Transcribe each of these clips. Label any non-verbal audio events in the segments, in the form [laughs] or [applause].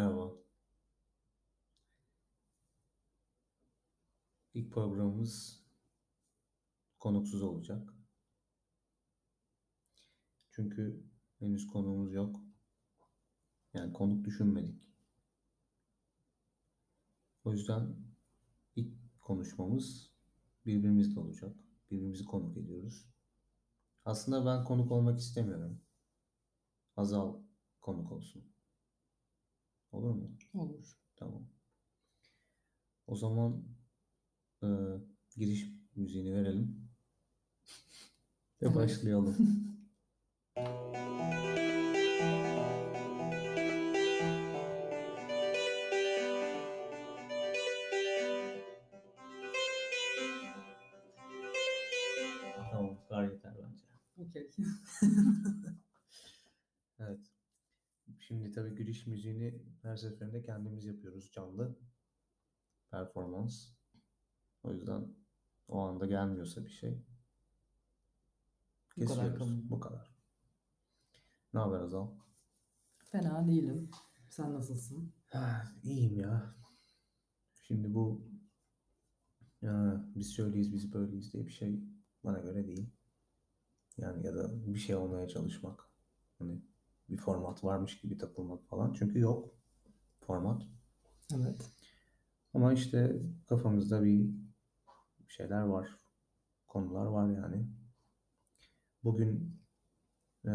Merhaba. İlk programımız konuksuz olacak. Çünkü henüz konuğumuz yok. Yani konuk düşünmedik. O yüzden ilk konuşmamız birbirimizle olacak. Birbirimizi konuk ediyoruz. Aslında ben konuk olmak istemiyorum. Hazal konuk olsun. Olur mu? Olur. Tamam. O zaman e, giriş müziğini verelim. Ve başlayalım. [laughs] tamam, kadar yeter bence. Okey. [laughs] Evet. Şimdi tabii giriş müziğini her seferinde kendimiz yapıyoruz canlı. Performans. O yüzden o anda gelmiyorsa bir şey Bu kadar kesiyoruz. kalın. Bu kadar. Ne haber Azal? Fena değilim. Sen nasılsın? Ha, iyiyim ya. Şimdi bu ya, biz şöyleyiz, biz böyleyiz diye bir şey bana göre değil. Yani ya da bir şey olmaya çalışmak. Hani bir format varmış gibi takılmak falan. Çünkü yok format. Evet. Ama işte kafamızda bir şeyler var. Konular var yani. Bugün e,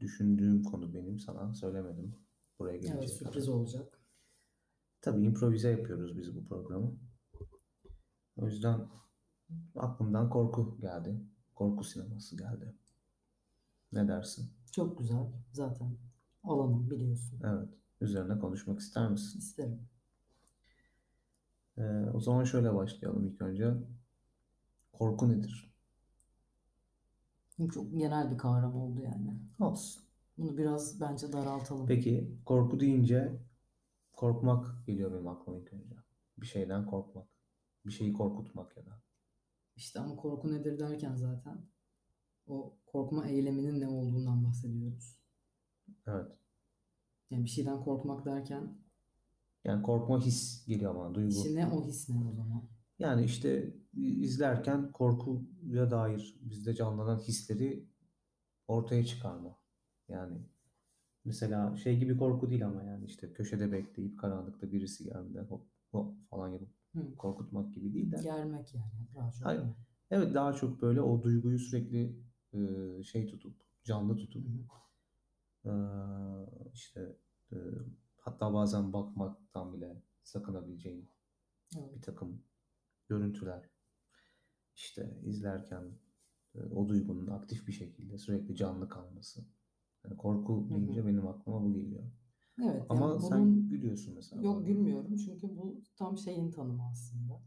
düşündüğüm konu benim sana söylemedim. Buraya Evet gelince sürpriz olacak. Tabii improvize yapıyoruz biz bu programı. O yüzden aklımdan korku geldi. Korku sineması geldi. Ne dersin? Çok güzel. Zaten alanım biliyorsun. Evet. Üzerine konuşmak ister misin? İsterim. Ee, o zaman şöyle başlayalım ilk önce. Korku nedir? Çok genel bir kavram oldu yani. Olsun. Bunu biraz bence daraltalım. Peki korku deyince korkmak geliyor benim aklıma ilk önce. Bir şeyden korkmak. Bir şeyi korkutmak ya da. İşte ama korku nedir derken zaten o korkma eyleminin ne olduğundan bahsediyoruz. Evet. Yani bir şeyden korkmak derken Yani korkma his geliyor bana. Duygu. işte ne o his ne o zaman? Yani işte izlerken korkuya dair bizde canlanan hisleri ortaya çıkarma. Yani mesela şey gibi korku değil ama yani işte köşede bekleyip karanlıkta birisi geldiğinde hop hop falan yapıp Hı. korkutmak gibi değil de. Germek yani. Daha çok. Hayır. Evet daha çok böyle o duyguyu sürekli e, şey tutup canlı tutup e, işte e, hatta bazen bakmaktan bile sakınabileceğin Evet. bir takım görüntüler işte izlerken e, o duygunun aktif bir şekilde sürekli canlı kalması. Yani korku deyince hı. benim aklıma bu geliyor. Evet. Ama yani sen bunun gülüyorsun mesela. Yok gülmüyorum çünkü bu tam şeyin tanımı aslında.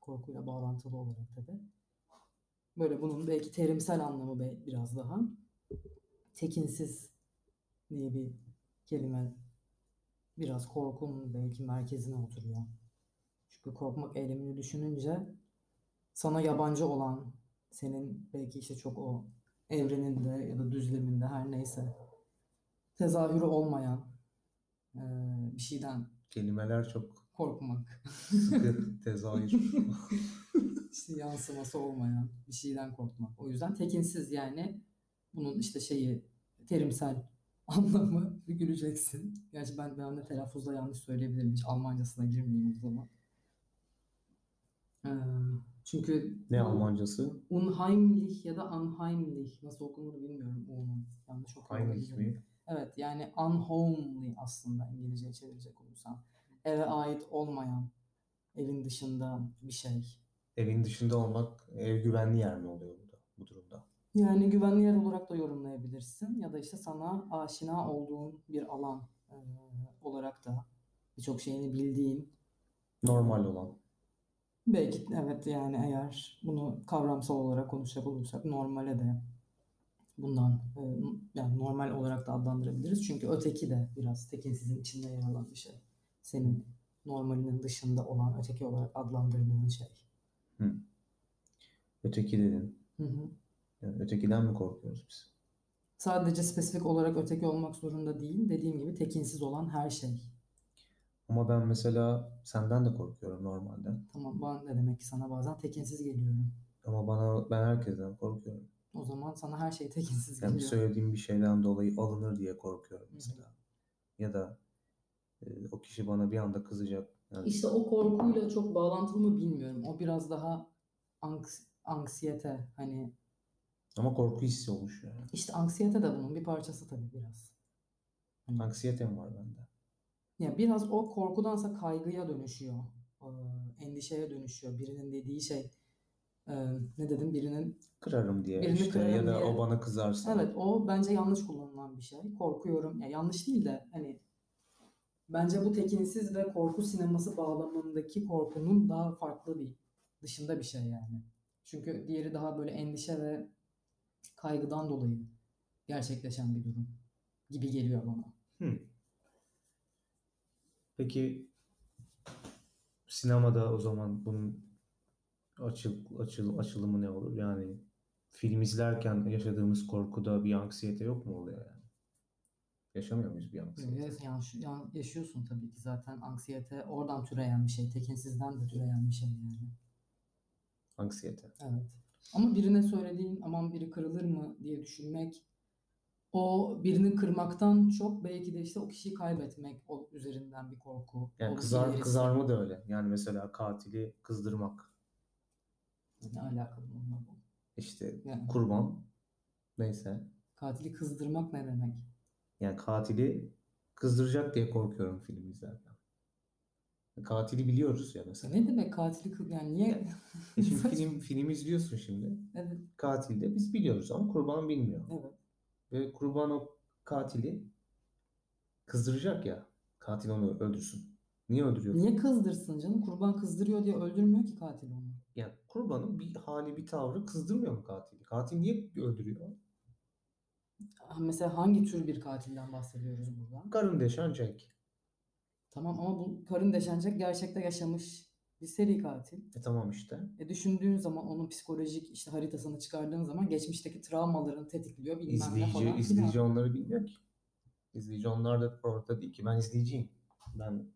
Korkuyla bağlantılı olarak tabii. Böyle bunun belki terimsel anlamı biraz daha. Tekinsiz diye bir kelime biraz korkunun belki merkezine oturuyor. Çünkü korkmak eylemini düşününce sana yabancı olan, senin belki işte çok o evreninde ya da düzleminde her neyse tezahürü olmayan eee, bir şeyden Kelimeler çok korkmak. sıkı [laughs] tezahür. İşte yansıması olmayan bir şeyden korkmak. O yüzden tekinsiz yani bunun işte şeyi terimsel [laughs] anlamı güleceksin. Gerçi ben ben de telaffuzda yanlış söyleyebilirim. Hiç Almancasına girmeyeyim o zaman. Ee, çünkü Ne Almancası? unheimlich ya da unheimlich nasıl okunur bilmiyorum onun. Yanlış Heinrich olabilirim. mi? Evet yani unhomely aslında İngilizceye çevirecek olursam. Eve ait olmayan, evin dışında bir şey. Evin dışında olmak ev güvenli yer mi oluyor burada, bu durumda? Yani güvenli yer olarak da yorumlayabilirsin ya da işte sana aşina olduğun bir alan e, olarak da birçok şeyini bildiğin Normal olan. belki evet yani eğer bunu kavramsal olarak konuşacak olursak normale de bundan e, yani normal olarak da adlandırabiliriz. Çünkü öteki de biraz tekinsizin içinde yer alan bir şey. Senin normalinin dışında olan öteki olarak adlandırdığın şey. Hı. Öteki dedin. Hı hı. Yani ötekiden mi korkuyoruz biz? Sadece spesifik olarak öteki olmak zorunda değil. Dediğim gibi tekinsiz olan her şey. Ama ben mesela senden de korkuyorum normalde. Tamam ben de demek ki sana bazen tekinsiz geliyorum. Ama bana ben herkesten korkuyorum. O zaman sana her şey tekinsiz Yani geliyor. söylediğim bir şeyden dolayı alınır diye korkuyorum mesela. Ya da o kişi bana bir anda kızacak. Yani İşte o korkuyla çok bağlantılı mı bilmiyorum. O biraz daha anks anksiyete hani ama korku hissi oluşuyor. Yani. işte anksiyete de bunun bir parçası tabii biraz. Hani Anksiyetem var bende. ya biraz o korkudansa kaygıya dönüşüyor. Ee, endişeye dönüşüyor. Birinin dediği şey e, ne dedim birinin Kırarım diye Birini işte kırarım ya da diye. o bana kızarsa. Evet o bence yanlış kullanılan bir şey. Korkuyorum. Ya yanlış değil de hani bence bu tekinsiz ve korku sineması bağlamındaki korkunun daha farklı bir dışında bir şey yani. Çünkü diğeri daha böyle endişe ve kaygıdan dolayı gerçekleşen bir durum gibi geliyor bana. Hı. Peki sinemada o zaman bunun açıl, açıl, açılımı ne olur? Yani film izlerken yaşadığımız korkuda bir anksiyete yok mu oluyor yani? Yaşamıyor muyuz bir anksiyete? Evet, yani yaşıyorsun tabii ki zaten anksiyete oradan türeyen bir şey. Tekinsizden de türeyen bir şey yani. Anksiyete. Evet. Ama birine söylediğin aman biri kırılır mı diye düşünmek o birini kırmaktan çok belki de işte o kişiyi kaybetmek o üzerinden bir korku. Yani kızar, kızarma da öyle. Yani mesela katili kızdırmak. Ne alakalı bununla bu? İşte Yani kurban. Neyse. katili kızdırmak ne demek? Yani katili kızdıracak diye korkuyorum film izlerken. Katili biliyoruz ya mesela. Ne demek katili yani niye? E [laughs] Şimdi film film izliyorsun şimdi. Evet, Katil de biz biliyoruz ama kurban bilmiyor. evet. Ve kurban o katili kızdıracak ya. Katil onu öldürsün. Niye öldürüyor? Niye kızdırsın canım? Kurban kızdırıyor diye öldürmüyor ki katil onu. Yani kurbanın bir hali bir tavrı kızdırmıyor mu katili? Katil niye öldürüyor? Ha, Mesela hangi tür bir katilden bahsediyoruz burada? Karın deşen Jack. Tamam ama bu karın deşenecek gerçekte yaşamış bir seri katil. E tamam işte. E düşündüğün zaman onun psikolojik işte haritasını çıkardığın zaman geçmişteki travmalarını tetikliyor bilmem ne İzleyici, falan izleyici filan. onları bilmiyor ki. İzleyici onlar da orada değil ki. Ben izleyiciyim. Ben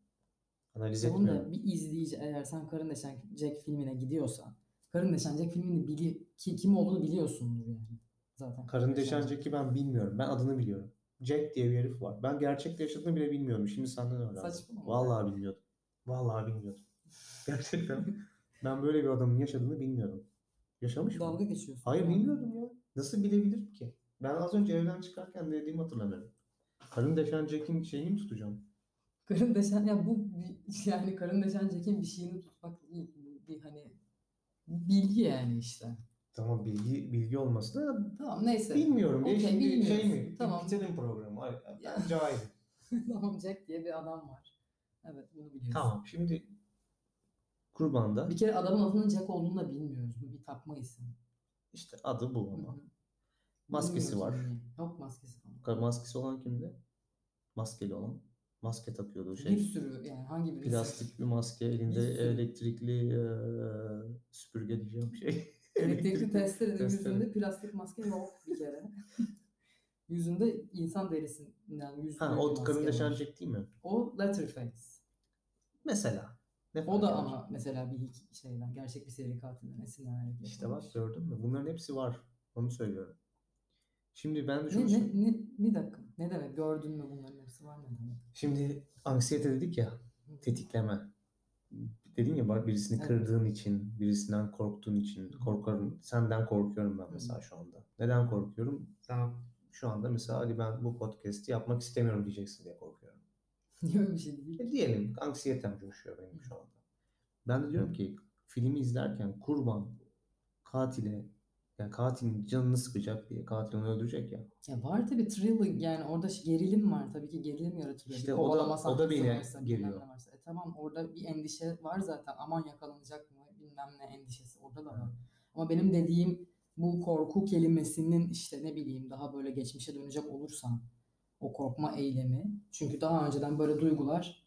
analiz Tamam etmiyorum. da bir izleyici eğer sen Karın Deşenecek filmine gidiyorsan Karın Deşenecek filmini bili ki kim olduğunu biliyorsundur yani. Zaten Karın deşen Jack'i ben bilmiyorum. Ben adını biliyorum. Jack diye bir herif var. Ben gerçekte yaşadığını bile bilmiyorum. Şimdi senden öğrendim. Saçmalama. Vallahi bilmiyordum. Vallahi bilmiyordum. Gerçekten. ben böyle bir adamın yaşadığını bilmiyordum. Yaşamış mı? Dalga geçiyorsun. Hayır Yani. bilmiyordum ya. Nasıl bilebilirim ki? Ben az önce evden çıkarken dediğimi hatırlamıyorum. Karın deşen Jack'in şeyini mi tutacağım? Karın Deşen ya bu yani Karın Deşenecek'in bir şeyini tutmak değil. Bir hani bilgi yani işte. Tamam bilgi bilgi olması da Tamam neyse. bilmiyorum şimdi şey mi? Tamam. Bitirelim programı. Ay. Ben cahilim. tamam Jack diye bir adam var. Evet bunu biliyoruz. Tamam şimdi kurbanda Bir kere adamın adının Jack olduğunu da bilmiyoruz. Bu bir takma isim. işte adı bu ama. hı. Maskesi Bilmiyoruz var. niye. Yok maskesi falan. Maskesi olan kimdi? Maskeli olan. Maske takıyordu Bir şey. sürü yani hangi birisi? Plastik bir maske elinde Bir elektrikli eee, süpürge diyeceğim şey. Elektrikli Testere. yüzünde plastik maske yok bir kere. [laughs] yüzünde insan derisinden yüzlü Ha o deşen Jack değil mi? O Letterface. Mesela. Ne O da ama mesela bir şeyden, gerçek bir seri katilden esinlenerek İşte bak gördün mü? Bunların hepsi var. Onu söylüyorum. Şimdi ben de şunu ne, söyleyeyim. ne, bir dakika. Ne demek? Gördün mü bunların hepsi var ne demek? Şimdi anksiyete dedik ya. Tetikleme. Dedin ya bak birisini Evet. kırdığın için, birisinden korktuğun için korkarım. Senden korkuyorum ben mesela şu anda. Neden korkuyorum? Sen şu anda mesela Ali ben bu podcast'i yapmak istemiyorum diyeceksin diye korkuyorum. [laughs] Niye öyle bir şey değil? E diyelim anksiyetem coşuyor benim şu anda. Ben de diyorum ki filmi izlerken kurban katile yani katilin canını sıkacak diye katil onu öldürecek ya. Ya var tabii thriller yani orada gerilim var tabii ki gerilim yaratılıyor. İşte o da- o da beni geriyor. Tamam orada bir endişe var zaten aman yakalanacak mı bilmem ne endişesi orada da var. Ama benim dediğim bu korku kelimesinin işte ne bileyim daha böyle geçmişe dönecek olursam o korkma eylemi. Çünkü daha önceden böyle duygular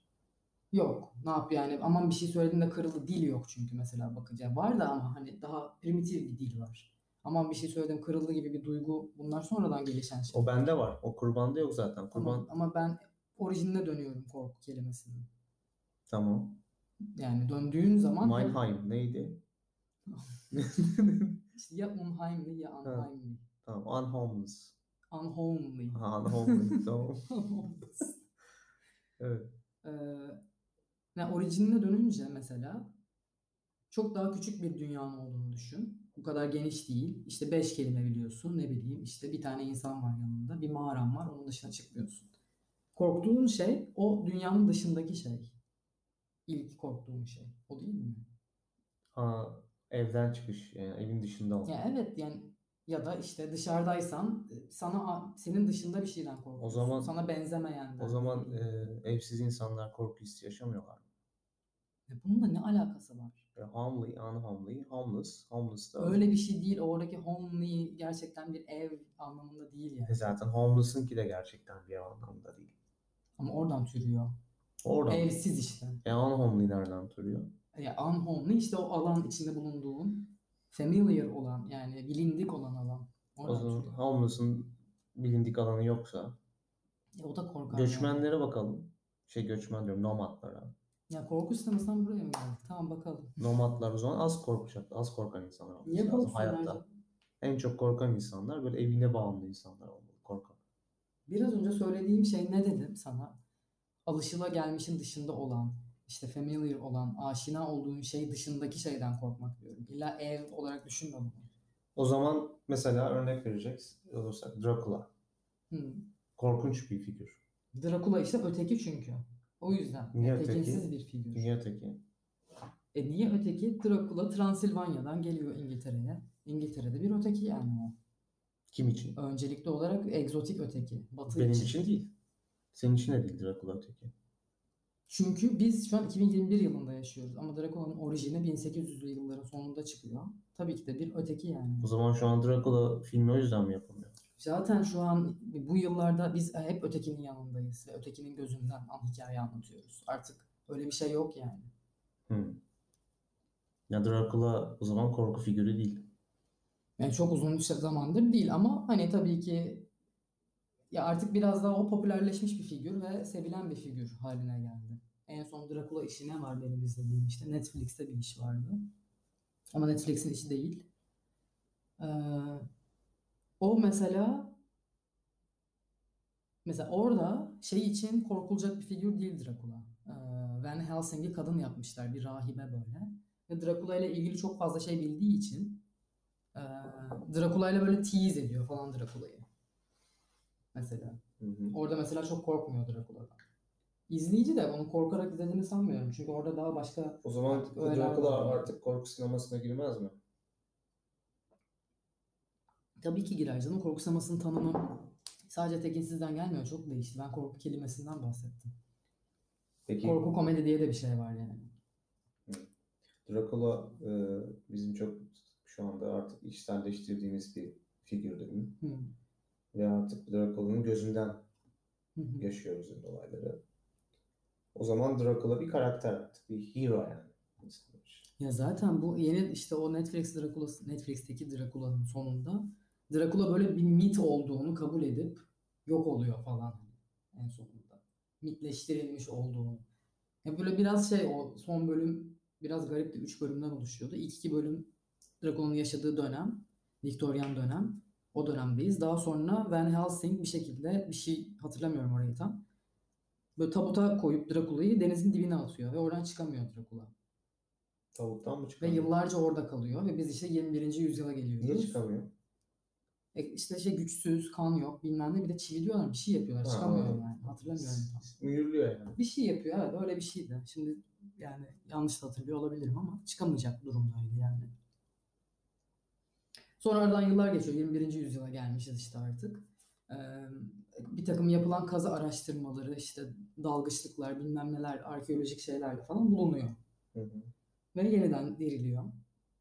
yok. Ne yap yani aman bir şey söylediğinde kırıldı dil yok çünkü mesela bakınca. Var da ama hani daha primitif bir dil var. Aman bir şey söyledim kırıldı gibi bir duygu bunlar sonradan gelişen şeyler. O bende var. O kurbanda yok zaten. Kurban Ama, ama ben orijinine dönüyorum korku kelimesinin. Tamam. Yani döndüğün zaman Meinheim neydi? [laughs] işte ya unheimly ya unheimly. tamam. Unhomeless. Unhomely. Ha, unhomeless. [laughs] tamam. Unhomeless. Evet. Ee, yani orijinine dönünce mesela çok daha küçük bir dünyanın olduğunu düşün. Bu kadar geniş değil. İşte beş kelime biliyorsun. Ne bileyim işte bir tane insan var yanında. Bir mağaran var. Onun dışına çıkmıyorsun. Korktuğun şey o dünyanın dışındaki şey. İlk korktuğun şey. O değil mi? Ha, evden çıkış. Yani evin dışında olmak. Ya evet yani ya da işte dışarıdaysan e, sana senin dışında bir şeyden korkuyorsun. O zaman- sana benzemeyenden. O zaman e, evsiz insanlar korku hissi yaşamıyorlar. mı? Ya bununla ne alakası var? E, homely, unhomely, homeless. Homeless da Öyle bir şey değil. Oradaki homely gerçekten bir ev anlamında değil yani. E, zaten homeless'ınki de gerçekten bir ev anlamında değil. Ama oradan türüyor. Oradan. Evsiz işte. E, unhomely nereden türüyor? Ya unhomely işte o alan içinde bulunduğun familiar olan yani bilindik olan alan. O Oradan zaman türüyor. homeless'ın bilindik alanı yoksa. Ya o da korkar. yani. Göçmenlere bakalım. Şey göçmen diyorum nomadlara. Ya korku sinemasından buraya mı geldik? Tamam bakalım. Nomadlar o zaman az korkacak, az korkan insanlar olması Niye lazım hayatta. canım? En çok korkan insanlar böyle evine bağımlı insanlar olmalı. Korkan. Biraz önce söylediğim şey ne dedim sana? Alışılagelmişin dışında olan, işte familiar olan, aşina olduğun şey dışındaki şeyden korkmak diyorum. İlla ev olarak düşünme bunu. O zaman mesela örnek verecek olursak Dracula. Hı. Korkunç bir figür. Dracula işte öteki çünkü. O yüzden. Niye öteki? Tekinsiz bir figür. Dünya teki. E niye öteki? Dracula Transilvanya'dan geliyor İngiltere'ye. İngiltere'de bir öteki yani o. Kim için? Öncelikli olarak egzotik öteki. Batı Benim için. için değil. Senin için de değil Dracula öteki. Çünkü biz şu an 2021 yılında yaşıyoruz ama Dracula'nın orijini 1800'lü yılların sonunda çıkıyor. Tabii ki de bir öteki yani. O zaman şu an Dracula filmi o yüzden mi yapılmıyor? Zaten şu an bu yıllarda biz hep ötekinin yanındayız ve ötekinin gözünden an hikaye anlatıyoruz. Artık öyle bir şey yok yani. Hmm. Ya Dracula o zaman korku figürü değil. Yani çok uzun işte zamandır değil ama hani tabii ki ya artık biraz daha o popülerleşmiş bir figür ve sevilen bir figür haline geldi. En son Dracula işi ne var benim izlediğim işte Netflix'te bir iş vardı. Ama Netflix'in işi değil. Ee, o mesela mesela orada şey için korkulacak bir figür değil Dracula. Ee, Van Helsing'i kadın yapmışlar bir rahibe böyle. Ve Dracula ile ilgili çok fazla şey bildiği için ee, Dracula ile böyle tease ediyor falan Dracula'yı. Mesela. Hı hı. Orada mesela çok korkmuyor Dracula'dan. İzleyici de onu korkarak izlediğini sanmıyorum. Çünkü orada daha başka O zaman var. artık korku sinemasına girmez mi? tabii ki girer canım. Korku sinemasının tanımı sadece tekinsizden gelmiyor. Çok değişti. Ben korku kelimesinden bahsettim. Peki Korku komedi diye de bir şey var yani. Dracula e, bizim çok şu anda artık içselleştirdiğimiz bir figür değil mi? Hı. Ve artık Dracula'nın gözünden Hı hı. yaşıyoruz bu olayları. O zaman Dracula bir karakter. Bir hero yani. Ya zaten bu yeni işte o Netflix Dracula'sı, Netflix'teki Dracula'nın sonunda Dracula böyle bir mit olduğunu kabul edip yok oluyor falan en sonunda. Mitleştirilmiş olduğunu. Ya böyle biraz şey o son bölüm biraz garipti. Üç bölümden oluşuyordu. İlk iki bölüm Dracula'nın yaşadığı dönem, Victorian dönem. O dönemdeyiz. Daha sonra Van Helsing bir şekilde bir şey hatırlamıyorum orayı tam. Böyle tabuta koyup Dracula'yı denizin dibine atıyor ve oradan çıkamıyor Dracula. Tavuktan mı Ve çıkamıyor? yıllarca orada kalıyor ve biz işte 21. yüzyıla geliyoruz. Niye çıkamıyor? E işte şey güçsüz, kan yok bilmem ne bir de çiviliyorlar bir şey yapıyorlar. Ha, Çıkamıyor anladım. yani. Hatırlamıyorum tam. Mühürlüyor yani. Bir şey yapıyor evet öyle bir şeydi. Şimdi yani yanlış da hatırlıyor olabilirim ama çıkamayacak durumdaydı yani. Sonra aradan yıllar geçiyor. 21. yüzyıla gelmişiz işte artık. Ee, bir takım yapılan kazı araştırmaları, işte dalgıçlıklar, bilmem neler, arkeolojik şeyler falan bulunuyor. Hı hı. Ve yeniden diriliyor.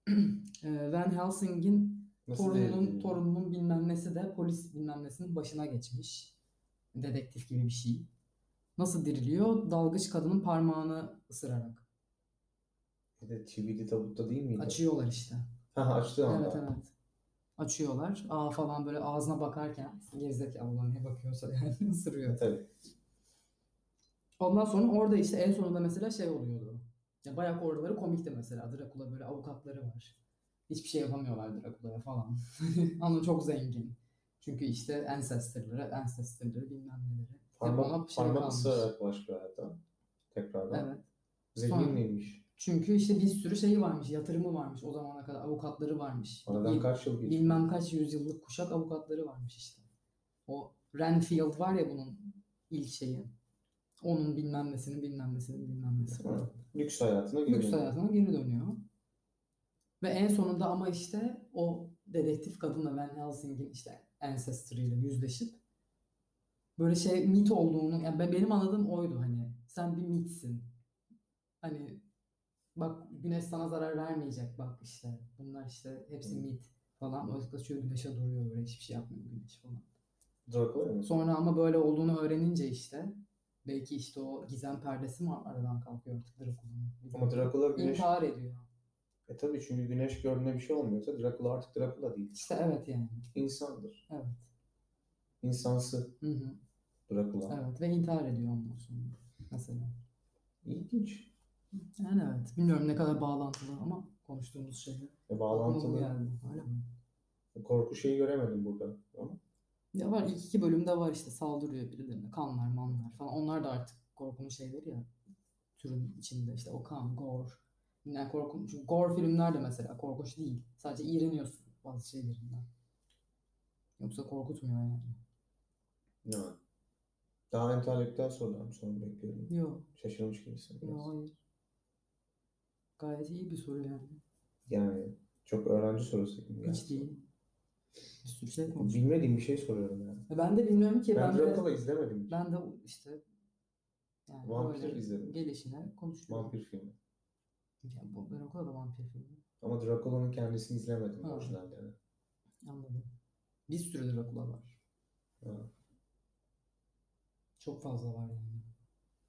[clears throat] Ee, Van Helsing'in torununun torununun bilmem nesi de polis bilmem nesinin başına geçmiş. Dedektif gibi bir şey. Nasıl diriliyor? Dalgıç kadının parmağını ısırarak. Bir de çivili tabutta değil miydi? Açıyorlar işte. Ha açtı ama. Evet evet. Açıyorlar. Aa falan böyle ağzına bakarken gerizekalı olan niye bakıyorsa [laughs] yani ısırıyor. Tabii. Ondan sonra orada işte en sonunda mesela şey oluyordu. Ya bayağı oraları komikti mesela. Dracula böyle avukatları var. Hiçbir şey yapamıyorlar Dracula'ya falan. [laughs] Ama çok zengin. Çünkü işte ancestorları, ancestorları bilmem neleri. Parmak, şey parmak ısırarak başlıyor hayata. Tekrardan. Evet. Zengin Sonra- miymiş? Çünkü işte bir sürü şeyi varmış, yatırımı varmış o zamana kadar, avukatları varmış. Aradan Bil- kaç yıl geçti? bilmem kaç yüzyıllık kuşak avukatları varmış işte. O Renfield var ya bunun ilk şeyi. Onun bilmem nesinin bilmem nesinin bilmem. Ha, Lüks hayatına geri Lüks dönüyor. hayatına geri dönüyor. Ve en sonunda ama işte o dedektif kadınla Van Helsing'in işte ancestry ile yüzleşip böyle şey mit olduğunu yani ben- benim anladığım oydu hani sen bir mitsin. Hani bak güneş sana zarar vermeyecek bak işte bunlar işte hepsi Hı. mit falan. O kaçıyor güneşe duruyor böyle hiçbir şey yapmıyor güneş falan. Mı? Sonra ama böyle olduğunu öğrenince işte belki işte o gizem perdesi mi aradan kalkıyor artık Dracula'nın. Ama Dracula güneş... İntihar ediyor. E tabii çünkü güneş gördüğünde bir şey olmuyorsa Dracula artık Dracula değil. İşte evet yani. İnsandır. Evet. İnsansı Hı hı. Dracula. Evet ve intihar ediyor ondan sonra mesela. İlginç. Yani evet. Bilmiyorum ne kadar bağlantılı ama konuştuğumuz şeyler. E, bağlantılı. Öyle mi? Korku şeyi göremedim burada. Ama Ya var ilk iki bölümde var işte saldırıyor birilerine. Kanlar, manlar falan. Onlar da artık korkunun şeyleri ya. Türün içinde işte o kan, gore. Yani korkun, çünkü gore filmler de mesela korkunç değil. Sadece iğreniyorsun bazı şeylerinden. Yoksa korkutmuyor yani. ne? Daha entelektüel sorular mı sonra bekliyorum. Yok, Şaşırmış gibisin yok hayır. Gayet iyi bir soru yani. Yani çok öğrenci sorusu gibi. yani. Hiç değil. Bir sürü şey konuşuyor. Bilmediğim bir şey soruyorum yani. Ben de bilmiyorum ki. Ben Ben de, Dracula izlemedim. ben de işte yani Vampir izledim. gelişine konuşuyorum. Vampir filmi. Yani bu Dracula da vampir filmi. Ama Dracula'nın kendisini izlemedim Ha. orijinalleri. Anladım. Bir sürü Dracula var. Ha. Çok fazla var yani.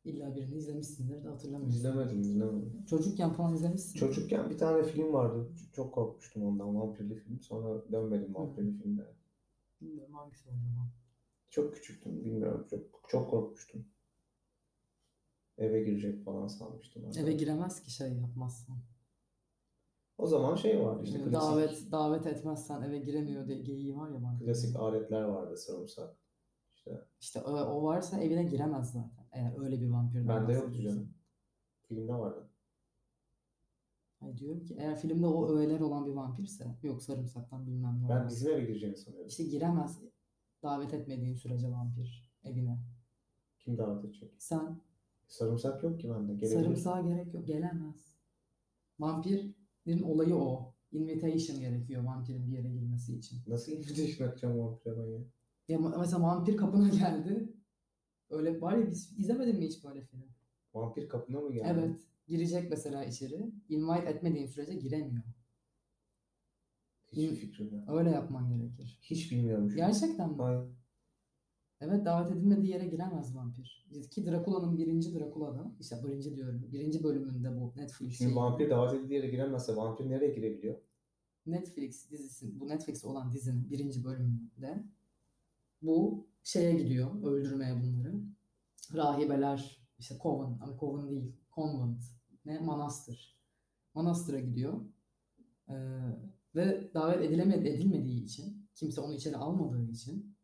İlla birini izlemişsindir de hatırlamıyorum. İzlemedim, izlemedim. Çocukken falan izlemişsin. Çocukken bir tane film vardı. Çok korkmuştum ondan. Vampirli film. Sonra dönmedim vampirli filmlere. Bilmiyorum hangisi acaba. Çok küçüktüm. Bilmiyorum. Çok, çok korkmuştum. Eve girecek falan sanmıştım. hatta. Eve giremez ki şey yapmazsan. O zaman şey vardı işte klasik, davet davet etmezsen eve giremiyor diye geyiği var ya vampir. klasik aletler vardı sarımsak. İşte İşte o, o varsa evine giremez zaten. Eğer öyle bir vampirden bende yoktu canım. Filmde vardı. Hayır diyorum ki eğer filmde o öğeler olan bir vampirse yok sarımsaktan bilmem ne Ben olmaz. bizim eve gireceğini sanıyordum. İşte giremez davet etmediğin sürece vampir evine. Kim davet edecek? Sen Sarımsak yok ki bende. Gelebilir. sarımsağa gerek yok. Gelemez. Vampirin olayı o. Invitation gerekiyor vampirin bir yere girmesi için. Nasıl invitation atacağım vampire ben ya? Ya ma- mesela vampir kapına geldi. Öyle var ya biz izlemedin mi hiç böyle film? Vampir kapına mı geldi? Evet. Girecek mesela içeri. Invite etmediğin sürece giremiyor. Hiçbir fikrim yok. Öyle yapman gerekir. Hiç bilmiyorum şu an. Gerçekten mi? Hayır. Evet davet edilmediği yere giremez vampir. Ki Dracula'nın birinci Dracula'da, işte birinci diyorum, birinci bölümünde bu Netflix Şimdi vampir davet edildiği yere giremezse vampir nereye girebiliyor? Netflix dizisi, bu Netflix olan dizinin birinci bölümünde bu şeye gidiyor, öldürmeye bunları. Rahibeler, işte Coven, ama Coven değil, Convent, ne? Manastır. Manastıra gidiyor. Ee, ve davet edilemedi, edilmediği için, kimse onu içeri almadığı için,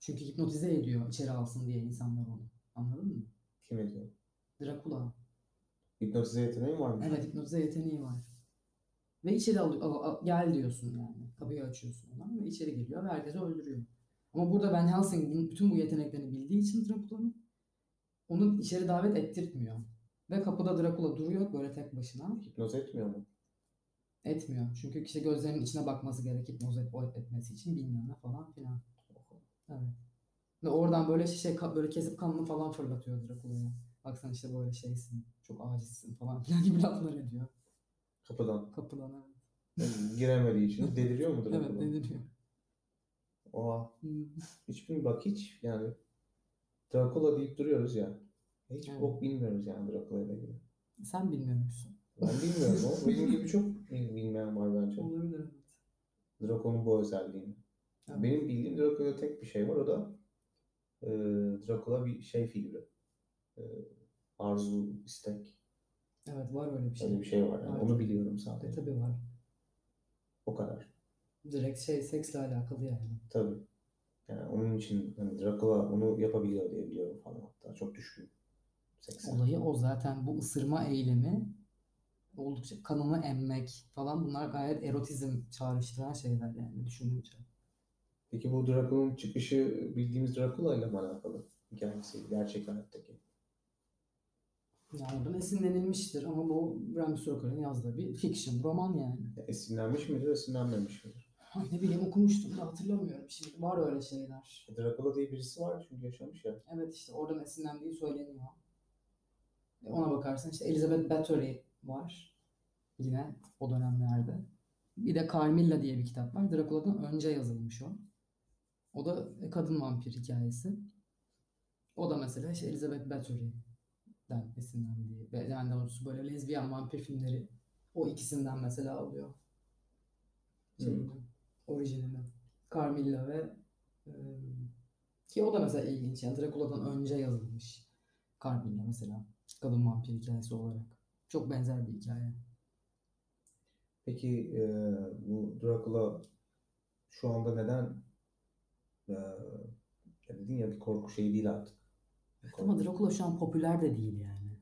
çünkü hipnotize ediyor içeri alsın diye insanlar onu. Anladın mı? Kim ediyor? Dracula. Hipnotize yeteneği var mı? Evet hipnotize yeteneği var. Ve içeri al, al- al- gel diyorsun yani. Kapıyı açıyorsun ona ve içeri geliyor ve herkesi öldürüyor. Ama burada Van Helsing bütün bu yeteneklerini bildiği için Dracula'nın onu içeri davet ettirtmiyor. Ve kapıda Dracula duruyor böyle tek başına. Hipnoz etmiyor mu? Etmiyor. Çünkü kişi gözlerinin içine bakması gerek hipnoz et, etmesi için bilmem ne falan filan. Evet. Ve oradan böyle şey ka- böyle kesip kanını falan fırlatıyor Dracula'ya. Bak sen işte böyle şeysin, çok acizsin falan filan gibi [laughs] laflar ediyor. Kapıdan. Kapıdan evet. Giremediği için [laughs] deliriyor mu Dracula? Evet deliriyor. Oha. Hiç bilmiyorum. Bak hiç yani Dracula deyip duruyoruz ya. Hiç Evet. bok bilmiyoruz yani Dracula ile ilgili. Sen bilmiyor musun? Ben bilmiyorum ama benim gibi çok bil- bilmeyen var bence. Olabilir evet. Draco'nun bu özelliğini. Evet. Benim bildiğim Draco'da tek bir şey var o da e, Dracula bir şey figürü. e, arzu, istek Evet var öyle bir şey. öyle bir şey var. Yani Var. onu biliyorum E, sadece. tabii var. O kadar. Direkt şey seksle alakalı yani. Tabii. Yani onun için hani Dracula onu yapabiliyor diye biliyorum falan hatta. Çok düşkün. Sekse. Olayı o zaten bu ısırma eylemi oldukça kanını emmek falan bunlar gayet erotizm çağrıştıran şeyler yani düşününce. Peki bu Dracula'nın çıkışı bildiğimiz Dracula ile mi alakalı? Hikayesi gerçek hayattaki. Yani oradan esinlenilmiştir ama bu Bram Stoker'ın yazdığı bir fiction roman yani. Ya Esinlenmiş midir, esinlenmemiş midir? Ne bileyim okumuştum da hatırlamıyorum şimdi. Var öyle şeyler. E, Dracula diye birisi var çünkü yaşamış ya. Evet işte oradan esinlendiği söyleniyor. E, Ona bakarsan işte Elizabeth Bathory var. Yine o dönemlerde. Bir de Carmilla diye bir kitap var. Dracula'dan önce yazılmış o. O da kadın vampir hikayesi. O da mesela işte Elizabeth Bathory'den esinlendiği yani doğrusu böyle lezbiyen vampir filmleri o ikisinden mesela alıyor. Şeyini, orijinini. Carmilla ve e, ki o da mesela ilginç. Yani Dracula'dan önce yazılmış. Carmilla mesela. Kadın vampir hikayesi olarak. Çok benzer bir hikaye. Peki e, bu Dracula şu anda neden e, ya dedin ya bir korku şeyi değil artık. Ama Dracula şu an popüler de değil yani.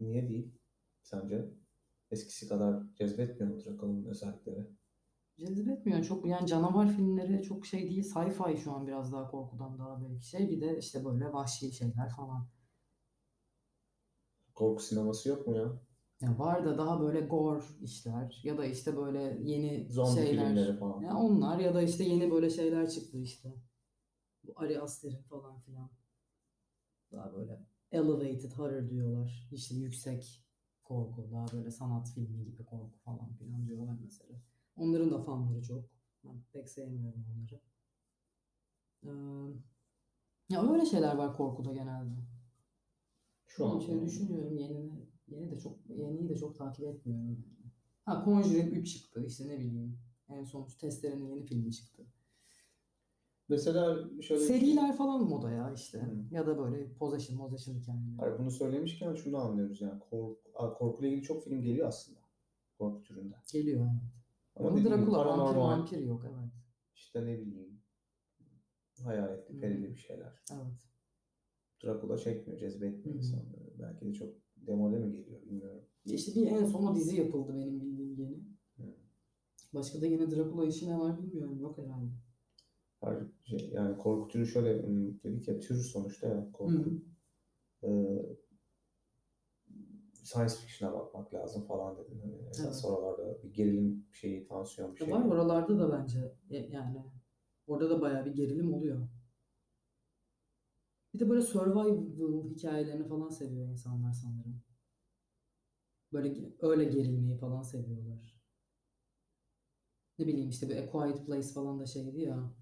Niye değil sence? Eskisi kadar cezbetmiyor mu Dracula'nın özellikleri? Cezbetmiyor. Çok yani canavar filmleri çok şey değil. Sci-fi şu an biraz daha korkudan daha belki şey. Bir de işte böyle vahşi şeyler falan. Korku sineması yok mu ya? Ya var da daha böyle gore işler ya da işte böyle yeni Zombi şeyler. filmleri falan. Ya onlar ya da işte yeni böyle şeyler çıktı işte. Bu Ari Aster'in falan filan. Daha böyle elevated horror diyorlar. İşte yüksek korku, daha böyle sanat filmi gibi korku falan filan diyorlar mesela. Onların da fanları çok. Ben pek sevmiyorum onları. Ee, ya öyle şeyler var korkuda genelde. Şu an için düşünüyorum yeni yeni de çok yeniyi de çok takip etmiyorum. Ha Conjuring 3 çıktı işte ne bileyim. En son şu testlerin yeni filmi çıktı. Mesela şöyle şey- Seriler falan moda ya işte. Hı. Ya da böyle possession, possession hikayeleri. Hayır, bunu söylemişken şunu anlıyoruz yani korku, Aa, korkuyla ilgili çok film geliyor aslında. Korku türünde. Geliyor evet. Ama Ama dediğim gibi Dracula vampir paranormal, vampir yok evet. işte ne bileyim hayaletli, perili bir şeyler. Evet. Dracula çekmiyor, cezbetmiyor Hı. insanları. Belki de çok demode mi geliyor bilmiyorum. İşte bir en son o dizi yapıldı benim bildiğim yeni. Hı. Başka da yine Dracula işi ne var bilmiyorum. Yok herhalde. Her şey, yani korku türü şöyle dedik ya tür sonuçta ya korku. Hı. Ee, science fiction'a bakmak lazım falan dedin. Hani esas oralarda bir gerilim şeyi, tansiyon bir şey. Var oralarda da bence yani orada da bayağı bir gerilim oluyor. Bir de böyle survival hikayelerini falan seviyor insanlar sanırım. Böyle öyle gerilmeyi falan seviyorlar. Ne bileyim işte bir A Quiet Place falan da şeydi ya